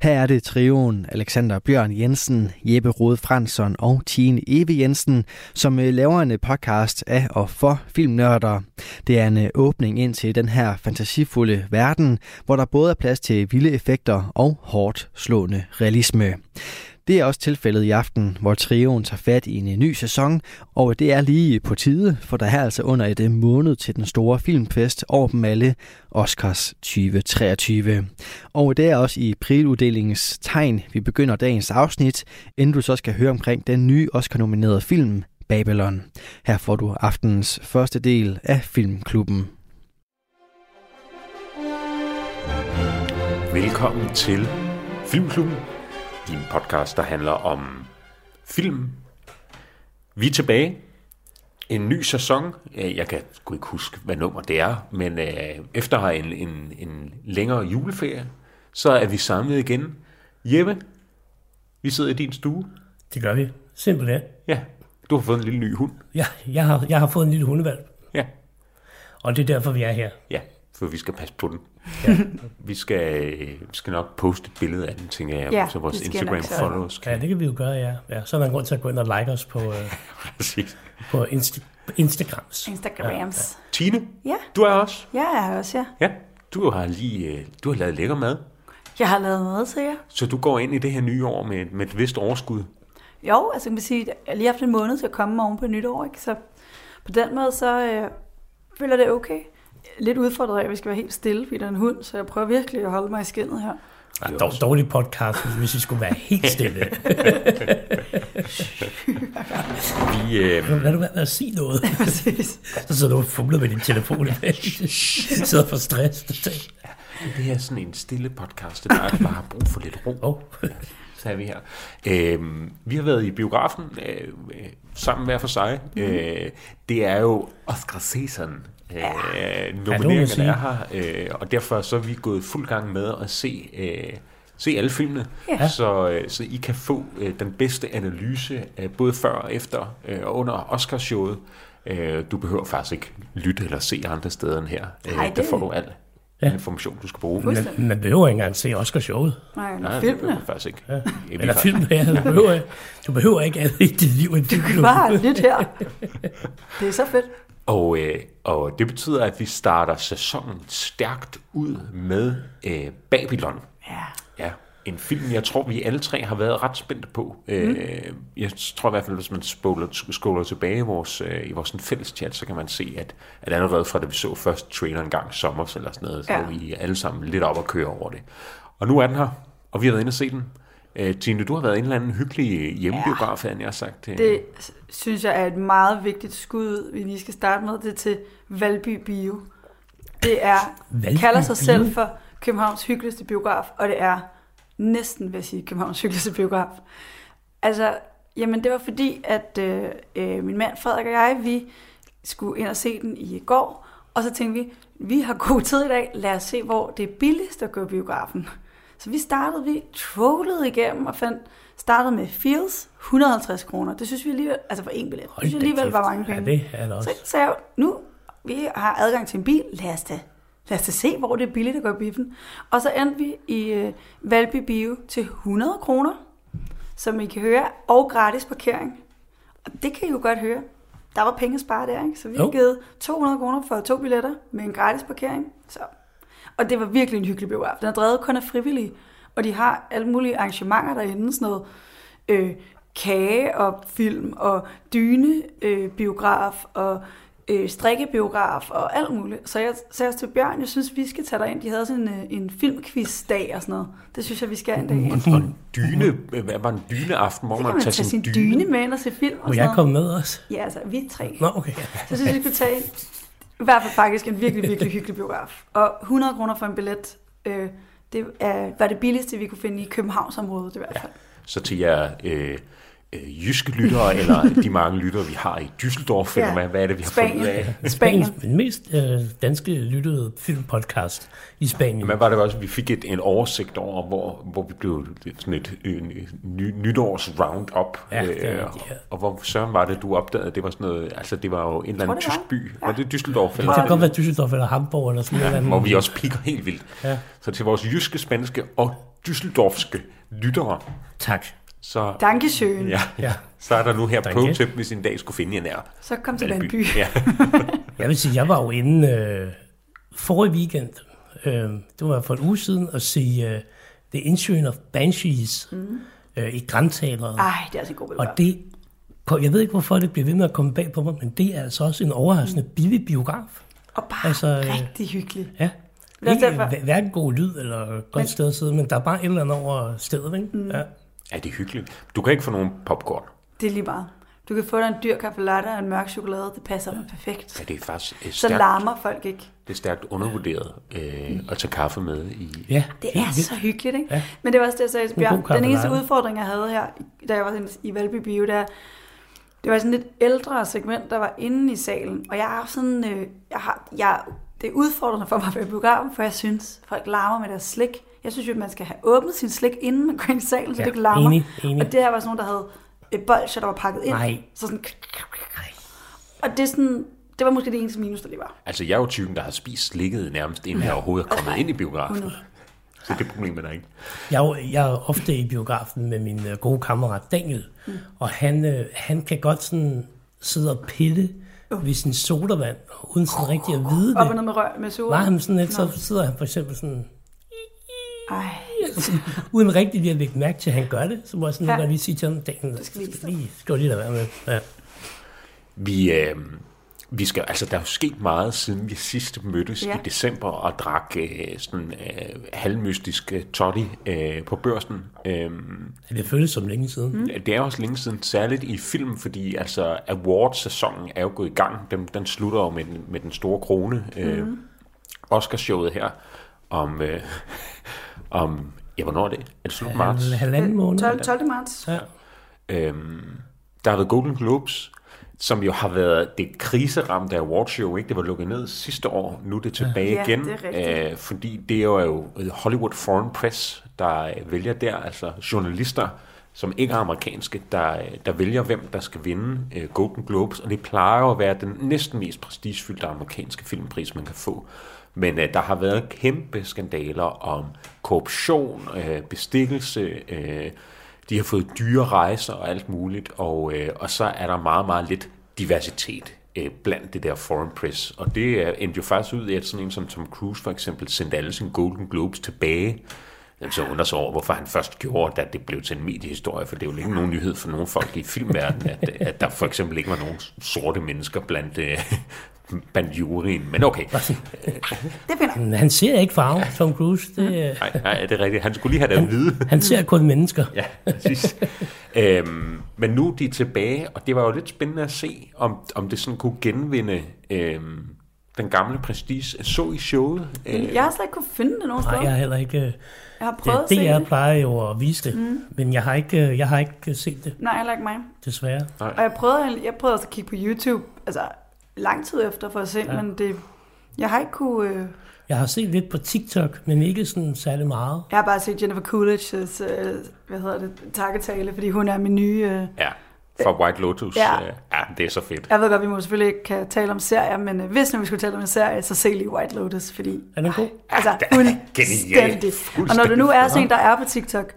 Her er det trioen Alexander Bjørn Jensen, Jeppe Rode Fransson og Tine Eve Jensen, som øh, laver en øh, podcast af og for filmnørder. Det er en øh, åbning ind til den her fantasifulde verden, hvor der både er plads til vilde effekter og hårdt slående realisme. Det er også tilfældet i aften, hvor trioen tager fat i en øh, ny sæson, og det er lige på tide, for der er altså under et øh, måned til den store filmfest over dem alle, Oscars 2023. Og det er også i priluddelingens tegn, vi begynder dagens afsnit, inden du så skal høre omkring den nye Oscar-nominerede film, Babylon. Her får du aftenens første del af Filmklubben. Velkommen til Filmklubben, din podcast, der handler om film. Vi er tilbage. En ny sæson. Jeg kan sgu ikke huske, hvad nummer det er, men øh, efter en, en, en længere juleferie, så er vi samlet igen. Jeppe, vi sidder i din stue. Det gør vi. Simpelthen. Ja, du har fået en lille ny hund. Ja, jeg har, jeg har fået en lille hundevalg, Ja, og det er derfor, vi er her. ja, for vi skal passe på den. Ja. vi, skal, vi skal nok poste et billede af den, tænker jeg, Ja, så vores jeg nok Instagram-followers Ja, kan. det kan vi jo gøre, ja. ja så er der en grund til at gå ind og like os på, øh, Præcis. på Insta- Instagrams. Instagrams. Tine, Ja, du er også. ja, jeg er også, ja. Ja, du har lige øh, du har lavet lækker mad, Jeg har lavet mad til jer. så du går ind i det her nye år med, med et vist overskud. Jo, altså kan man sige, jeg har lige haft en måned til at komme oven på nytår, ikke? Så på den måde, så øh, føler det okay. Lidt udfordret af, at vi skal være helt stille, fordi der er en hund, så jeg prøver virkelig at holde mig i skinnet her. Ja, dog, dårlig podcast, hvis vi skulle være helt stille. Vi, øh, Lad du være med at sige noget. Præcis. Så sidder du og fumler med din telefon. sidder for stress. det her er sådan en stille podcast, der bare, bare har brug for lidt ro. Oh. Så er vi her. Øhm, vi har været i biografen øh, øh, sammen hver for sig. Mm. Øh, det er jo Oscar Season. Øh, nomineringerne sige. er her, øh, og derfor så er vi gået fuld gang med at se, øh, se alle filmene, Ja. så, øh, så I kan få øh, den bedste analyse øh, både før og efter øh, og under Oscarshowet. Øh, du behøver faktisk ikke lytte eller se andre steder end her. Øh, Ej, der det- får du al Ja. information, du skal bruge. Man, man behøver ikke engang se Oscar-showet. Nej, Nej, Nej det filmene. du faktisk ikke. Ja. Eller film, ja, du, behøver, du behøver ikke andet i dit liv end film. Bare lidt her. Det er så fedt. Og, øh, og det betyder, at vi starter sæsonen stærkt ud med øh, Babylon. Ja. Ja, en film, jeg tror, vi alle tre har været ret spændte på. Mm. Øh, jeg tror i hvert fald, hvis man spoler, scroller tilbage i vores, øh, i vores sådan fælles chat, så kan man se, at, at allerede fra da vi så først trailer en gang sommer eller sådan noget, så Ja. var vi alle sammen lidt op og køre over det. Og nu er den her, og vi har været inde og se den. Øh, Tine, du har været en eller anden hyggelig hjemmebiograf, ja. jeg har sagt. øh. Det synes jeg er et meget vigtigt skud, vi lige skal starte med. Det er til Valby Bio. Det er, Valby kalder sig Bio? selv for Københavns hyggeligste biograf, og det er næsten, vil jeg sige, Københavns hyggeligste biograf. Altså, jamen det var fordi, at øh, øh, min mand Frederik og jeg, vi skulle ind og se den i går, og så tænkte vi, vi har god tid i dag, lad os se, hvor det er billigst at gå i biografen. Så vi startede, vi trollede igennem og fandt, startede med Fields, 150 kroner. Det synes vi alligevel, altså for en billet, det synes vi alligevel var mange penge. Ja, det er det også. Så sagde jeg, nu vi har adgang til en bil, lad os da, lad os da se, hvor det er billigt at gå i biffen. Og så endte vi i øh, Valby Bio til 100 kroner, som I kan høre, og gratis parkering. Og det kan I jo godt høre. Der var penge at spare der, ikke? Så vi har givet 200 kroner for to billetter med en gratis parkering. Så. Og det var virkelig en hyggelig biograf. Den er drevet kun af frivillige, og de har alle mulige arrangementer derinde, sådan noget øh, kage og film og dyne øh, biograf og øh, strikkebiograf og alt muligt. Så jeg sagde også til Bjørn, jeg synes, vi skal tage dig ind. De havde sådan en, øh, en filmquiz-dag og sådan noget. Det synes jeg, vi skal en dag. Og en dyne, hvad var en dyneaften, hvor man, man tager tage sin sin dyne. dyne med ind og se film og Må sådan jeg komme med også? Ja, altså, vi er tre. Nå, okay. Så synes jeg, vi skulle tage ind. I hvert fald faktisk en virkelig, virkelig hyggelig biograf. Og 100 kroner for en billet, øh, det er, var det billigste, vi kunne finde i Københavnsområdet i hvert fald. Så til jer øh, øh, jyske lyttere, eller de mange lyttere, vi har i Düsseldorf, eller Ja. hvad, hvad er det, vi har Spanien. fundet af? Spanien. Den mest øh, danske lyttede filmpodcast i Spanien. Hvad var det også? Vi fik et, en oversigt over, hvor, hvor vi blev sådan et ny, nytårs roundup. Ja, øh, ja. Og hvor søren var det, du opdagede? Det var sådan noget, altså det var jo en eller anden tysk by. Var det Düsseldorf? Det kan godt være Düsseldorf eller Hamburg eller sådan noget. hvor vi også piker helt vildt. Ja. Så til vores jyske, spanske og Düsseldorfske lyttere, Tak. Så, Dankeschön. ja, Ja. så er der nu her Danke. pro tip, hvis en dag skulle finde en nær Så kom til Valby. Valby. Ja. Jeg vil sige, jeg var jo inde øh, forrige weekend, øh, det var for en uge siden, at se øh, The Insurance of Banshees mm. øh, i Grandtaleren. Ej, det er altså en god Og det, jeg ved ikke, hvorfor det bliver ved med at komme bag på mig, men det er altså også en overraskende billig biograf. Og bare Altså, øh, rigtig hyggeligt. Ja. Ikke derfor- hver- hverken god lyd eller godt men, sted at sidde, men der er bare et eller andet over stedet, ikke? Mm. Ja. Ja, det er hyggeligt. Du kan ikke få nogen popcorn. Det er lige meget. Du kan få dig en dyr kaffe latte og en mørk chokolade. Det passer mig perfekt. Ja, det er faktisk øh, Så stærkt, larmer folk ikke. det er stærkt undervurderet øh, at tage kaffe med i... ja Det helt er vildt. så hyggeligt, ikke? Ja. Men det var også det, jeg sagde til Bjørn. Den eneste udfordring, jeg havde her, da jeg var i Valby Bio, der, det var sådan lidt ældre segment, der var inde i salen. Og jeg er sådan, øh, jeg har, jeg, det er udfordrende for mig at være biografen, for jeg synes, folk larmer med deres slik. Jeg synes jo, at man skal have åbnet sin slik, inden man går ind i salen, så Ja, det ikke larmer. enig, enig. Og det her var sådan nogen, der havde et bolsjer, der var pakket ind. Nej. Så sådan, og det er sådan, det var måske det eneste minus, der lige var. Altså, jeg er jo typen, der har spist slikket nærmest, inden jeg overhovedet er kommet ind i biografen. Så det problem er der ikke. Jeg, jo- jeg er ofte i biografen med min øh, gode kammerat Daniel, mm. og han, øh, han kan godt sådan sidde og pille uh. ved sin sodavand, uden sådan rigtig at vide Op og det. ned med, rør, med suger. Var han sådan lidt, så sidder han for eksempel sådan, Ej, uden rigtig lige at lægge mærke til, at han gør det, så må jeg sådan Ja. ja. lige sige til ham, Det skal lige skal lige, skal lige lade være med. Ja. Vi, øh, vi skal, altså, der er jo sket meget, siden vi sidst mødtes Ja. i december og drak øh, sådan øh, halvmystisk øh, toddy øh, på børsen. Øh, Ja, Det føles som længe siden. Mm. det er også længe siden, særligt i film, fordi altså, awards-sæsonen er jo gået i gang. Den, den slutter jo med, den- med den store krone. Øh, Oscarshowet her om, øh, om ja, hvornår er det? Er det slut marts? Halv- Halvanden måned. 12, 12. marts. Ja. Øhm, der har været Golden Globes, som jo har været det kriseramte awardshow, ikke? Det var lukket ned sidste år, nu er det tilbage Ja, igen. det er øh, fordi det er jo Hollywood Foreign Press, der øh, vælger der, altså journalister, som ikke er amerikanske, der, øh, der vælger, hvem der skal vinde øh, Golden Globes, og det plejer jo at være den næsten mest prestigefyldte amerikanske filmpris, man kan få. Men øh, der har været kæmpe skandaler om korruption, øh, bestikkelse, øh, de har fået dyre rejser og alt muligt, og, øh, og så er der meget, meget lidt diversitet øh, blandt det der foreign press. Og det øh, endte jo faktisk ud i, at sådan en som Tom Cruise for eksempel sendte alle sine Golden Globes tilbage. Så undrer sig over, hvorfor han først gjorde, da det blev til en mediehistorie, for det er jo ikke nogen nyhed for nogen folk i filmverdenen, at, at der for eksempel ikke var nogen sorte mennesker blandt, øh, blandt juryen. Men okay, Det finder Han ser ikke farve, Tom Cruise. Det, øh, nej, nej, det er rigtigt. Han skulle lige have det at vide. han ser kun mennesker. Ja, præcis. øhm, men nu er de tilbage, og det var jo lidt spændende at se, om, om det sådan kunne genvinde øhm, den gamle prestige. Så i showet? Øh, Jeg har slet ikke kunne finde det nogen Nej, jeg har heller ikke... øh, Jeg har prøvet Det, at se DR det. plejer jo at vise det, mm. men jeg har ikke, øh, jeg har ikke set det, Nej, heller ikke mig. desværre. Og jeg prøvede, jeg prøvede også at kigge på YouTube, altså lang tid efter for at se, ja. men det, jeg har ikke kunne... Øh, Jeg har set lidt på TikTok, men ikke sådan særlig meget. jeg har bare set Jennifer Coolidge's, øh, hvad hedder det, takketale, fordi hun er min nye... Øh, Ja, fra White Lotus. Ja. Øh, ja, det er så fedt. jeg ved godt, vi må selvfølgelig ikke kan tale om serier, men øh, hvis nu vi skulle tale om en serie, så se lige White Lotus, fordi... Er den god? Altså, Genial. fuldstændig. Og når du nu er sådan en, der er på TikTok,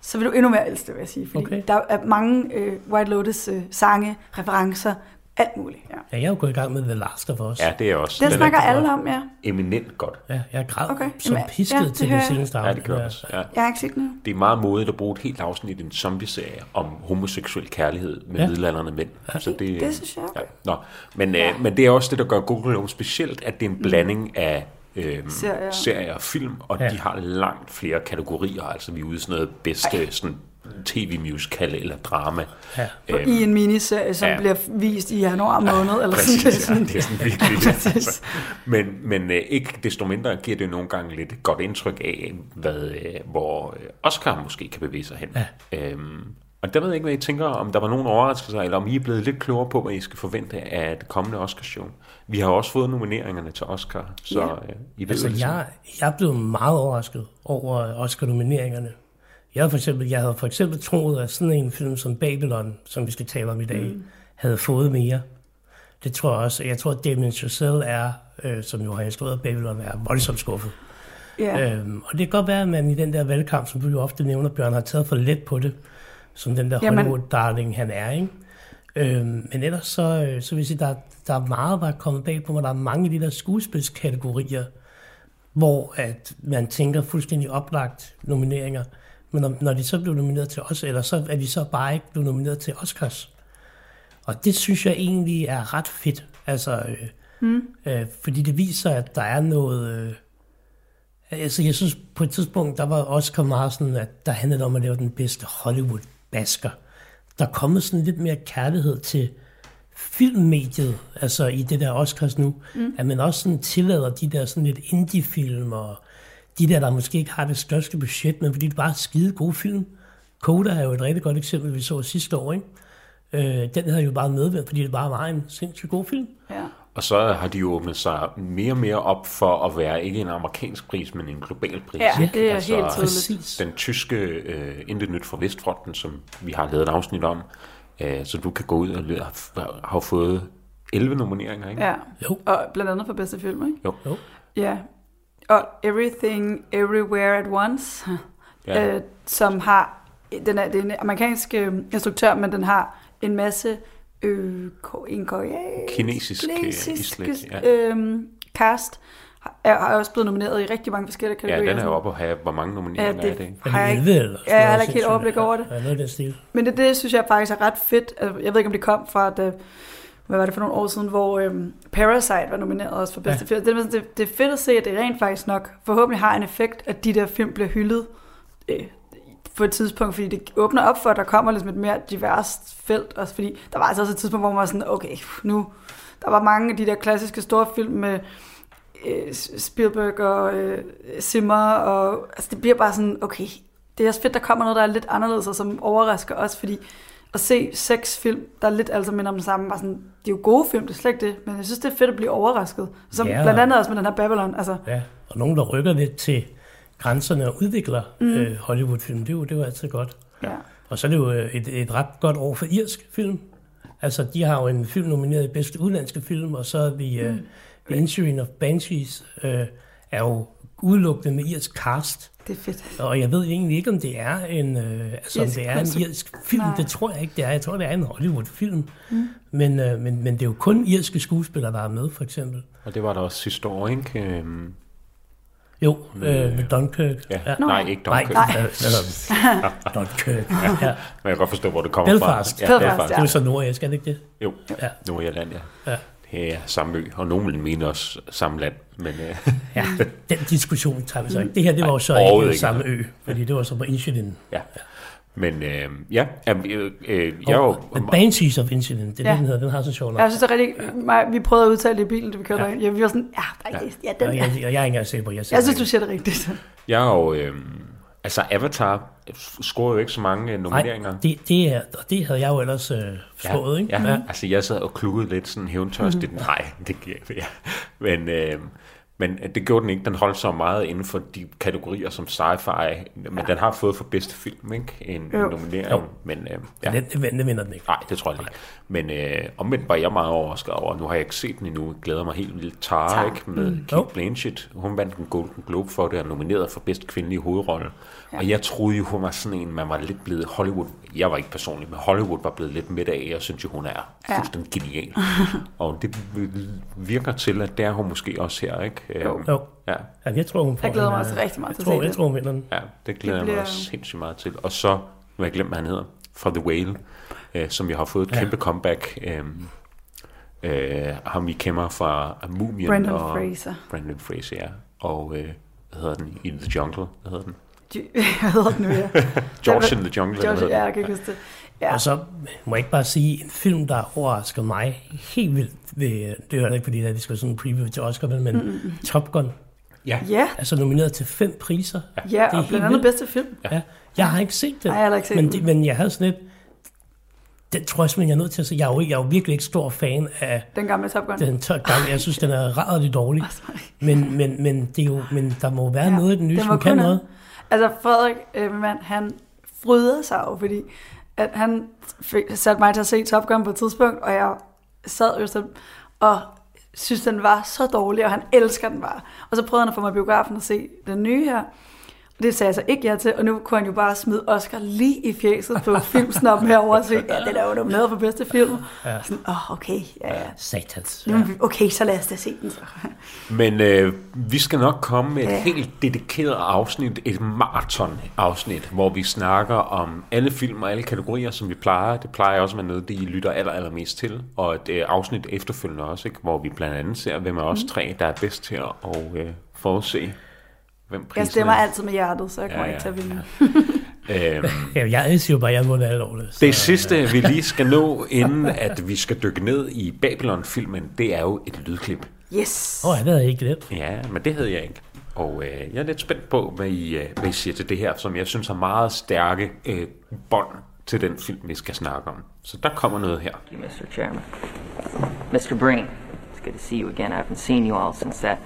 så vil du endnu mere elske det, vil jeg sige. Fordi Okay. der er mange øh, White Lotus øh, sange, referencer, alt muligt. Ja. Ja, jeg er jo gået i gang med The Last of Us. Ja, det er også. Den den snakker er alle om, ja. eminent godt. Ja, jeg græd Okay. som Jamen, pisket ja, ja, det til det seneste Ja, afsnit. det gør jeg også. Ja. Jeg har ikke set den. Det er meget modigt at bruge et helt afsnit i en zombie-serie om homoseksuel kærlighed med ja. Ja. middelalderne mænd. Så det, det synes jeg. Ja. Nå. Men, ja. øh, men det er også det, der gør Globe specielt, at det er en blanding af øhm, Serier. serier og film, og ja. Ja. de har langt flere kategorier. Altså vi er ude i sådan noget bedste sådan, tv-musical eller drama. Ja. Øhm, I en miniserie, som ja. ja. bliver vist i januar måned, eller Præcis, sådan. ja, det er sådan virkelig det. Altså. Men, men øh, ikke desto mindre giver det nogle gange lidt et godt indtryk af, hvad, øh, hvor øh, Oscar måske kan bevæge sig hen. Ja. Øhm, Og der ved jeg ikke, hvad I tænker, om der var nogen overraskelser, eller om I er blevet lidt klogere på, hvad I skal forvente af det kommende Oscarshow. Vi har også fået nomineringerne til Oscar, så Ja. øh, I ved Altså, det. jeg, jeg er blevet meget overrasket over Oscar-nomineringerne. Jeg for eksempel, jeg havde for eksempel troet, at sådan en film som Babylon, som vi skal tale om i dag, mm. havde fået mere. Det tror jeg også. Jeg tror, at Damien Chazelle er, øh, som jo har instrueret Babylon, er voldsomt skuffet. Ja. Øhm, og det kan godt være, at man i den der valgkamp, som du jo ofte nævner, Bjørn, har taget for let på det, som den der Jamen- Hollywood-darling, han er, ikke? Øhm, men ellers så, øh, så vil jeg sige, der, der er meget, der er kommet bag på mig. Der er mange af de der skuespilskategorier, hvor at man tænker fuldstændig oplagt nomineringer. Men når, når de så bliver nomineret til os, eller så er de så bare ikke blevet nomineret til Oscars. Og det synes jeg egentlig er ret fedt. Altså, øh, mm. øh, fordi det viser, at der er noget... Øh, altså, jeg synes på et tidspunkt, der var Oscar meget sådan, at der handlede om at lave den bedste Hollywood-basker. Der er kommet sådan lidt mere kærlighed til filmmediet, altså i det der Oscars nu, mm. at man også sådan tillader de der sådan lidt indie-film, og de der, der måske ikke har det største budget, men fordi det bare er skide gode film. Coda er jo et rigtig godt eksempel, vi så sidste år, ikke? Øh, den havde jo bare medvært, fordi det bare var en sindssygt god film. ja. Og så har de jo åbnet sig mere og mere op for at være ikke en amerikansk pris, men en global pris. Ja, det er altså, helt tydeligt. Den tyske uh, Intet Nyt fra Vestfronten, som vi har lavet et afsnit om, uh, så du kan gå ud og lø- har, har fået 11 nomineringer, ikke? ja. Jo. Og blandt andet for bedste film, ikke? Jo. Jo. Ja. Og Everything, Everywhere at Once, Ja. øh, som har, den er, det er en amerikansk øh, instruktør, men den har en masse øh, en koreansk, Kinesisk, øh, kinesisk ja. øh, cast, er, er også blevet nomineret i rigtig mange forskellige Ja, kategorier. den er jo oppe at have, hvor mange nomineringer Ja, er det, det- ikke? Har jeg det ikke- 11 eller? Ja, jeg er heller ikke helt overblik over det. Ja, noget af den stil. Men det, det synes jeg faktisk er ret fedt. Altså, Jeg ved ikke, om det kom fra, da, hvad var det for nogle år siden, hvor øhm, Parasite var nomineret også for bedste Ja. film. Det, det, det er fedt at se, at det rent faktisk nok forhåbentlig har en effekt, at de der film bliver hyldet øh, på et tidspunkt, fordi det åbner op for, at der kommer ligesom et mere diverst felt, også fordi der var altså også et tidspunkt, hvor man var sådan, okay, nu, der var mange af de der klassiske store film med øh, Spielberg og øh, Zimmer, og altså, det bliver bare sådan, okay, det er også fedt, der kommer noget, der er lidt anderledes, og som overrasker os, fordi at se seks film, der er lidt altså minder om den samme, bare sådan, det er jo gode film, det er slet ikke det, men jeg synes, det er fedt at blive overrasket. Som Ja. blandt andet også med den her Babylon, altså, Ja, og nogen, der rykker lidt til grænserne og udvikler mm. øh, Hollywood-film, det er, jo, det er jo altid godt. ja. Og så er det jo øh, et, et ret godt år for irsk film. Altså, de har jo en film nomineret i bedste udenlandske film, og så er vi uh, The Insuring of Banshees, uh, er jo udelukkende med irsk cast. Det er fedt. Og jeg ved egentlig ikke, om det er en, øh, altså, om det er en irsk film. Nej. Det tror jeg ikke, det er. Jeg tror, det er en Hollywood-film. Mm. Men, øh, men, men det er jo kun irske skuespillere, der er med, for eksempel. Og det var der også sidste år, ikke? Øhm, Jo, øh, med Dunkirk. ja. Ja. Nej, ikke Nej, Dunkirk. nej. Øh, Dunkirk. Ja. Men jeg kan godt forstå, hvor det kommer Belfast. fra. Ja, Belfast, Belfast. Det er så nordjysk, er det ikke det? Jo, Ja. Nordjylland, ja. Ja. Er samme ø, og nogen vil mene også samme land, men øh, Ja, den diskussion tager vi så ikke. Det her, det var jo så overhovedet ikke ikke. samme ø, fordi det var så på Insulin. ja. Men øh, ja, øh, øh, jeg er jo... Og The Banshees of Insulin, det er Ja. den hedder. Den har så sjovt nok. Jeg synes, det er rigtig, mig, vi prøvede at udtale det i bilen, da vi kørte Ja. ja. vi var sådan, ja, der er, ja, den Og jeg, jeg, jeg er ikke engang sikker på, jeg siger Jeg synes, du det. siger det rigtigt. Jeg er jo... Øh, altså, Avatar scorer jo ikke så mange øh, nomineringer. Nej, det, det, er, og det havde jeg jo ellers øh, slået, ikke? Ja, ja. altså jeg sad og klukkede lidt sådan hævntørstigt. Mm-hmm. Nej, det giver. Ja. Men, øh, men det gjorde den ikke. Den holdt så meget inden for de kategorier som sci-fi. Men ja. den har fået for bedste film, ikke? En, en Jo. nominering. Jo. Men øh, Ja. ja. Den, den, den vinder den ikke. Nej, det tror jeg ikke. Men øh, omvendt var jeg meget overrasket over, nu har jeg ikke set den endnu, jeg glæder mig helt vildt. Tara, Tara. ikke? Med mm. Kate Blanchett, hun vandt en Golden Globe for det, og nomineret for bedste kvindelige hovedrolle. Ja. Og jeg troede jo, hun var sådan en, man var lidt blevet Hollywood, jeg var ikke personligt, men Hollywood var blevet lidt midt af, jeg synes jo, hun er Ja. fuldstændig genial. og det virker til, at det er hun måske også her, ikke? Jo. Øhm, Jo. Ja, Ja, jeg tror, hun får Jeg glæder mig øh, også rigtig meget jeg til tror, se jeg det. tror, hun vinder den. ja, det glæder Det jeg mig bliver- også sindssygt meget til. Og så, nu har jeg glemt, hvad han hedder, fra The Whale, øh, som jeg har fået et Ja. kæmpe comeback. Øh, øh, ham vi kender fra Mumien Brandon og Fraser. Brandon Fraser, ja. Og øh, hvad hedder den? In the Jungle, hvad hedder den? Hvad hedder den nu, ja? George in the Jungle, George, ja, jeg kan ikke huske det. Ja, Og så må jeg ikke bare sige, en film, der overrasker mig helt vildt, ved, det er jo ikke fordi, at vi skal sådan en preview til Oscar, men, men mm. Top Gun Ja, ja, er så nomineret til fem priser. ja Det er og helt blandt andet bedste film. Ja. Jeg har ikke set den, Nej, jeg har ikke set men, den. det, men jeg havde sådan lidt, Den tror jeg simpelthen, jeg er nødt til at se. Jeg er jo, jeg er jo virkelig ikke stor fan af Den gamle Top Gun. den tør gang. Jeg synes, den er rædderligt dårlig. Men, men, men, det er jo, men der må være ja, noget i den nye, den som kan noget. Altså Frederik, øh, mand, han frydede sig jo, fordi at han fik, satte mig til at se Top Gun på et tidspunkt, og jeg sad jo så og synes, den var så dårlig, og han elsker den bare. Og så prøvede han at få mig i biografen og se den nye her. Og det sagde jeg så ikke ja til, og nu kunne han jo bare smide Oscar lige i fjeset på filmsnoppen herovre og sige, ja, den er jo nomineret for bedste film. Ja. Sådan, åh, oh, okay, ja, ja. Satans. Er vi- okay, så lad os da se den så. Men øh, vi skal nok komme med et Ja. helt dedikeret afsnit, et maraton-afsnit, hvor vi snakker om alle film og alle kategorier, som vi plejer. Det plejer også at være noget, det I lytter aller, allermest til. Og et øh, afsnit efterfølgende også, ikke? hvor vi blandt andet ser, hvem af Mhm. os tre, der er bedst til at øh, forudse, hvem prisen Jeg stemmer er. altid med hjertet, så jeg kommer Ja, ikke til at vinde. Øhm, Ja, jeg siger jo bare, at jeg må det alle årene. det sidste, vi lige skal nå, inden at vi skal dykke ned i Babylon-filmen, det er jo et lydklip. Yes! Åh, oh, det havde jeg ikke glemt. Ja, men det havde jeg ikke. Og øh, jeg er lidt spændt på, hvad I, øh, hvad I siger til det her, som jeg synes har meget stærke øh, bånd til den film, vi skal snakke om. Så der kommer noget her. Thank you, Mr. Chairman. Mr. Breen, it's good to see you again. I haven't seen you all since that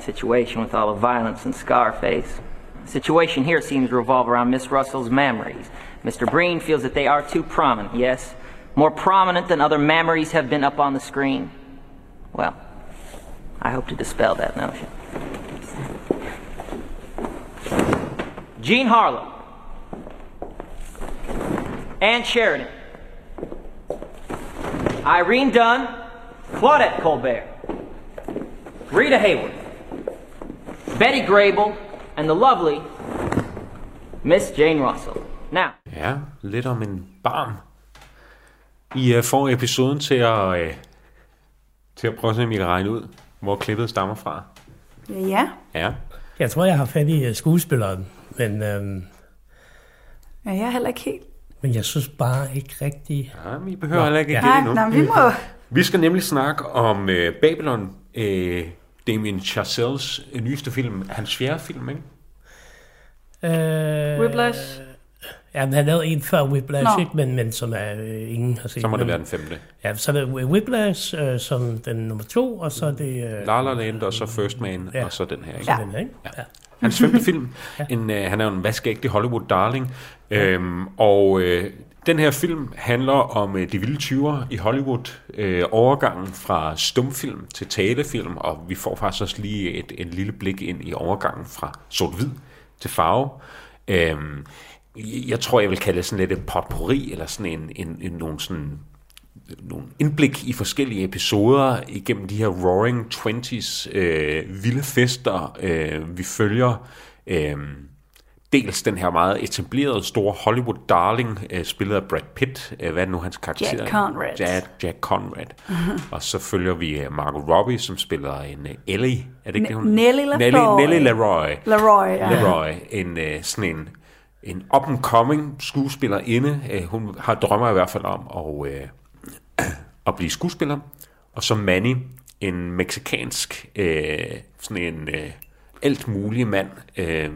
situation with all the violence and Scarface. The situation here seems to revolve around Miss Russell's memories. Mr. Breen feels that they are too prominent, yes? More prominent than other memories have been up on the screen. Well, I hope to dispel that notion. Gene Harlow. Ann Sheridan. Irene Dunn, Claudette Colbert, Rita Hayworth, Betty Grable, and the lovely Miss Jane Russell. Now, Ja, lidt om en barn. I øh, får episoden til at, øh, til at prøve at se, om I kan regne ud, hvor klippet stammer fra. Ja, ja. Ja, Jeg tror, jeg har fat i øh, skuespilleren, men, øhm, ja jeg er heller ikke helt. men jeg synes bare ikke rigtig... ja men I behøver heller ikke Ja. ja. Nej, det nu. nej, vi må... Vi skal nemlig snakke om øh, Babylon, øh, Damien Chazelles nyeste film, hans fjerde film, ikke? Øh, Whiplash. Ja, men han lavede en før Whiplash, ikke? Men, men som er øh, ingen har set. Så må det Men- være den femte. Ja, så er det Whiplash øh, som den nummer to, og så er det... Øh, La La Land, og så First Man, Ja. og så den her, ikke? så den her, ikke? Ja. Hans femte film. En, øh, han er jo en vaskeægte Hollywood darling. Øhm, og øh, den her film handler om øh, de vilde 20'er i Hollywood. Øh, overgangen fra stumfilm til talefilm. Og vi får faktisk også lige et, et lille blik ind i overgangen fra sort-hvid til farve. Øh, jeg tror, jeg vil kalde det sådan lidt et potpourri, eller sådan en, en, en nogle sådan nogle indblik i forskellige episoder igennem de her Roaring Twenties øh, vilde fester. Øh, vi følger øh, dels den her meget etablerede store Hollywood darling, øh, spillet af Brad Pitt. Øh, hvad er nu hans karakter? Jack Conrad. Jack, Jack Conrad. og så følger vi øh, Margot Robbie, som spiller en øh, Ellie. Er det ikke det, hun? Nellie Leroy. Nellie, Nellie Leroy. Leroy, ja. Leroy, en øh, sådan en, en up-and-coming skuespillerinde. Øh, hun har drømmer i hvert fald om at, øh, at blive skuespiller. Og så Manny, en meksikansk, øh, sådan en øh, alt mulig mand, øh,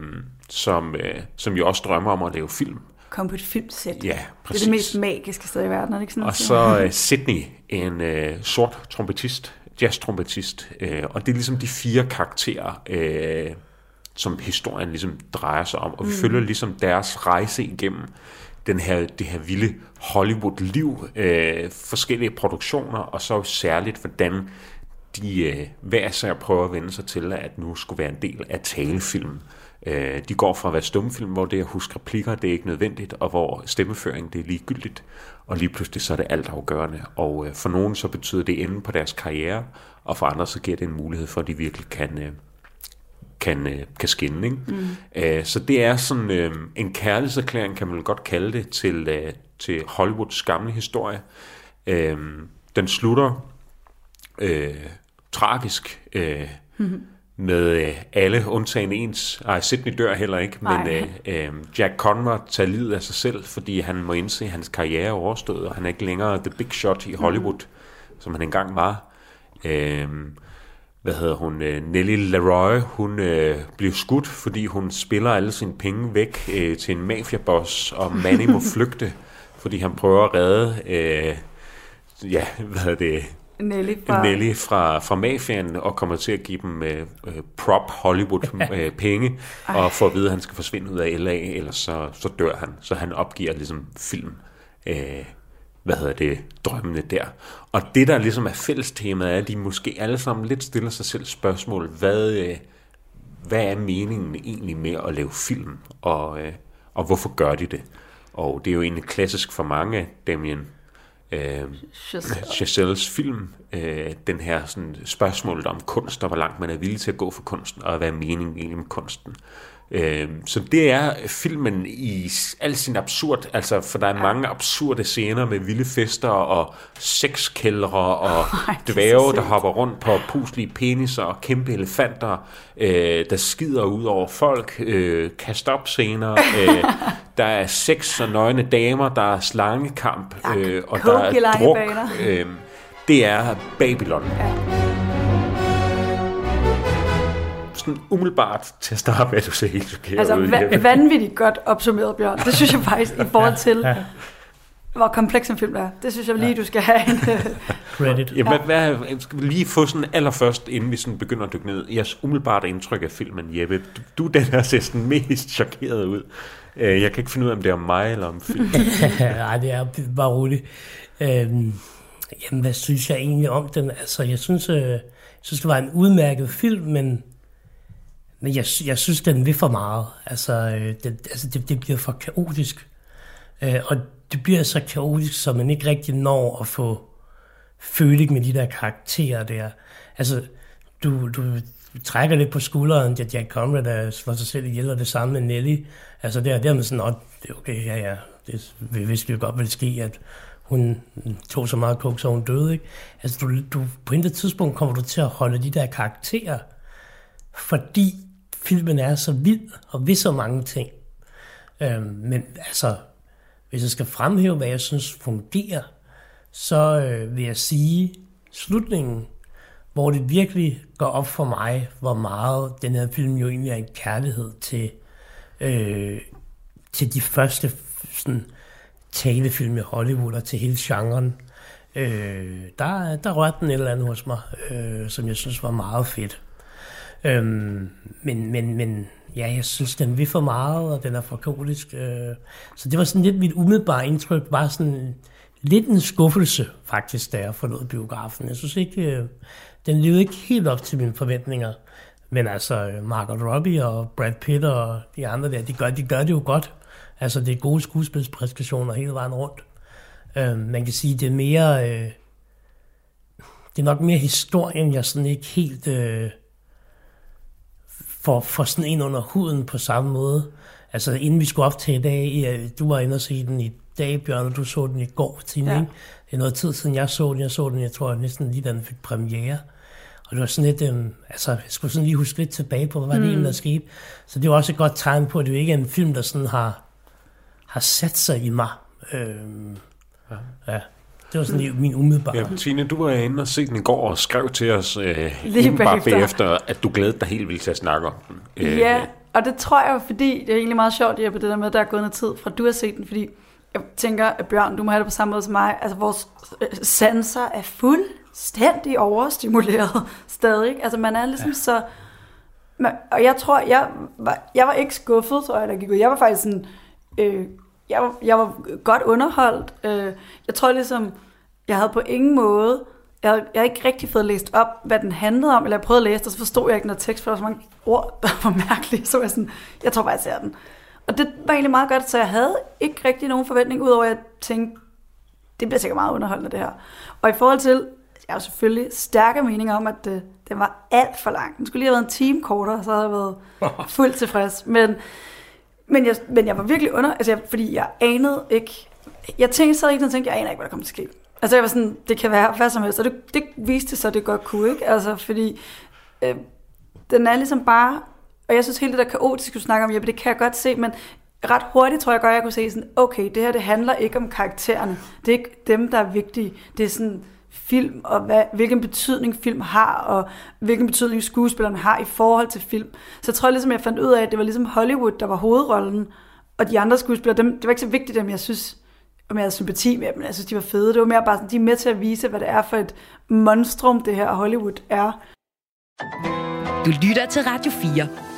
som, øh, som jo også drømmer om at lave film. Kom på et filmsæt. Ja, Det er præcis. det mest magiske sted i verden, er det ikke sådan? Og så øh, Sydney, en øh, sort trompetist, jazz-trompetist. Øh, og det er ligesom de fire karakterer, øh, som historien ligesom drejer sig om. Og vi mm. følger ligesom deres rejse igennem den her, det her vilde Hollywood-liv, øh, forskellige produktioner, og så særligt, hvordan de øh, hver især prøver at vende sig til, at nu skulle være en del af talefilm. Øh, de går fra at være stumfilm, hvor det at huske replikker, det er ikke nødvendigt, og hvor stemmeføring, det er ligegyldigt, og lige pludselig så er det alt afgørende. Og øh, for nogen så betyder det enden på deres karriere, og for andre så giver det en mulighed for, at de virkelig kan, øh, kan, øh, kan skinne. Ikke? Mm. Øh, så det er sådan øh, en kærlighedserklæring, kan man godt kalde det, til, øh, til Hollywoods gamle historie. Øh, den slutter øh, tragisk øh, mm-hmm. Med øh, alle undtagen ens. Ej, Sidney dør heller ikke, men øh, øh, Jack Conrad tager livet af sig selv, fordi han må indse, at hans karriere er overstået, og han er ikke længere the big shot i Hollywood, mm. som han engang var. Øh, hvad hedder hun, øh, Nellie Leroy, hun øh, blev skudt, fordi hun spiller alle sine penge væk øh, til en mafiaboss, og Manny må flygte fordi han prøver at redde, øh, ja, hvad er det, Nelly fra... Nelly fra, fra mafiaen og kommer til at give dem øh, øh, prop Hollywood øh, penge og får at vide, at han skal forsvinde ud af LA, ellers så, så dør han. Så han opgiver ligesom film, øh, hvad hedder det, drømmene der. Og det der ligesom er fællestemaet er, at de måske alle sammen lidt stiller sig selv spørgsmål, hvad, øh, hvad er meningen egentlig med at lave film, og, øh, og hvorfor gør de det? Og det er jo egentlig klassisk for mange, Damien øh, Chazelles film, øh, den her sådan, spørgsmål om kunst, og hvor langt man er villig til at gå for kunsten, og hvad er meningen egentlig med kunsten. Øh, så det er filmen i al sin absurd, altså for der er mange absurde scener med vilde fester og sexkældre og dvæve, der hopper rundt på puslige peniser og kæmpe elefanter, øh, der skider ud over folk, øh, kast op scener, øh, der er sex og nøgne damer, der er slangekamp, øh, og der er druk. Øh, det er Babylon. Ja sådan umiddelbart til at starte med, at du ser helt chokeret altså, ud. Altså vanvittigt godt opsummeret, Bjørn. Det synes jeg faktisk i forhold til, hvor kompleks en film er. Det synes jeg lige, du skal have en... Credit. Ja, hvad, hvad, skal vi lige få sådan allerførst, inden vi sådan begynder at dykke ned, jeres umiddelbart indtryk af filmen, Jeppe. Du, du den her ser sådan mest chokeret ud. Øh, jeg kan ikke finde ud af, om det er om mig eller om filmen. Nej, det er bare roligt. Øhm, jamen, hvad synes jeg egentlig om den? Altså, jeg synes, øh, jeg synes det var en udmærket film, men men jeg, jeg synes, den vil for meget. Altså, øh, det, altså det, det bliver for kaotisk. Øh, og det bliver så kaotisk, så man ikke rigtig når at få føling med de der karakterer der. Altså, du, du trækker lidt på skulderen, at Jack Conrad der slår sig selv ihjel, og det samme med Nelly. Altså, der, der er man sådan, at det er okay, ja, ja, det vidste jo godt ville ske, at hun tog så meget kok, så hun døde, ikke? Altså, du, du, på intet tidspunkt kommer du til at holde de der karakterer, fordi filmen er så vild og ved så mange ting. Øh, men altså, hvis jeg skal fremhæve, hvad jeg synes fungerer, så øh, vil jeg sige slutningen, hvor det virkelig går op for mig, hvor meget den her film jo egentlig er en kærlighed til, øh, til de første sådan, talefilm i Hollywood og til hele genren. Øh, der, der rørte den et eller andet hos mig, øh, som jeg synes var meget fedt. Øhm, men, men, men ja, jeg synes, den vil for meget, og den er for kaotisk. Øh, så det var sådan lidt mit umiddelbare indtryk, var sådan lidt en skuffelse faktisk, da jeg forlod biografen. Jeg synes ikke, øh, den levede ikke helt op til mine forventninger. Men altså, Margot Robbie og Brad Pitt og de andre der, de gør, de gør det jo godt. Altså, det er gode skuespilspræstationer hele vejen rundt. Øh, man kan sige, det er mere... Øh, det er nok mere historien, jeg sådan ikke helt... Øh, for, for sådan en under huden på samme måde. Altså inden vi skulle op til i dag, du var inde og se den i dag, Bjørn, og du så den i går til ja. Det er noget tid siden, jeg så den. Jeg så den, jeg tror næsten lige da den fik premiere. Og det var sådan lidt, øhm, altså jeg skulle sådan lige huske lidt tilbage på, hvad var det mm. der skete. Så det var også et godt tegn på, at det jo ikke er en film, der sådan har, har sat sig i mig. Øhm, ja. ja. Det var sådan min umiddelbare. Ja, Tine, du var inde og se den i går og skrev til os øh, Lige bare bagefter, at du glædede dig helt vildt til at snakke om den. Øh, ja, og det tror jeg fordi det er egentlig meget sjovt, at det der med, at der er gået noget tid fra, du har set den, fordi jeg tænker, at Bjørn, du må have det på samme måde som mig. Altså, vores øh, sanser er fuldstændig overstimuleret stadig. Altså, man er ligesom ja. så... Og jeg tror, jeg var, jeg var ikke skuffet, tror jeg, der gik ud. Jeg var faktisk sådan... Øh, jeg, var, jeg var godt underholdt. Øh, jeg tror ligesom, jeg havde på ingen måde, jeg havde, jeg havde ikke rigtig fået læst op, hvad den handlede om, eller jeg prøvede at læse det, så forstod jeg ikke noget tekst, for der var så mange ord, der var mærkelige, så var jeg sådan, jeg tror bare, jeg ser den. Og det var egentlig meget godt, så jeg havde ikke rigtig nogen forventning, udover at jeg tænkte, det bliver sikkert meget underholdende det her. Og i forhold til, jeg har selvfølgelig stærke meninger om, at det, den var alt for lang. Den skulle lige have været en time kortere, så havde jeg været fuldt tilfreds. Men men jeg, men jeg var virkelig under, altså jeg, fordi jeg anede ikke, jeg tænkte så ikke, og tænkte, jeg aner ikke, hvad der kommer til at ske. Altså jeg var sådan, det kan være hvad som helst, og det, det viste sig, det godt kunne, ikke? Altså fordi, øh, den er ligesom bare, og jeg synes hele det der kaotiske, du snakker om, ja, det kan jeg godt se, men ret hurtigt tror jeg godt, jeg kunne se sådan, okay, det her, det handler ikke om karaktererne. Det er ikke dem, der er vigtige. Det er sådan, film, og hvad, hvilken betydning film har, og hvilken betydning skuespillerne har i forhold til film. Så jeg tror ligesom, jeg fandt ud af, at det var ligesom Hollywood, der var hovedrollen, og de andre skuespillere, dem, det var ikke så vigtigt, dem jeg synes, om jeg havde sympati med dem. Jeg synes, de var fede. Det var mere bare sådan, de er med til at vise, hvad det er for et monstrum, det her Hollywood er. Du lytter til Radio 4.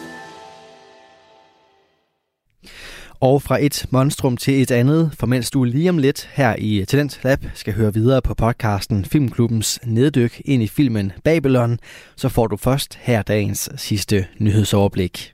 Og fra et monstrum til et andet, for mens du lige om lidt her i Talent Lab skal høre videre på podcasten Filmklubbens neddyk ind i filmen Babylon, så får du først her dagens sidste nyhedsoverblik.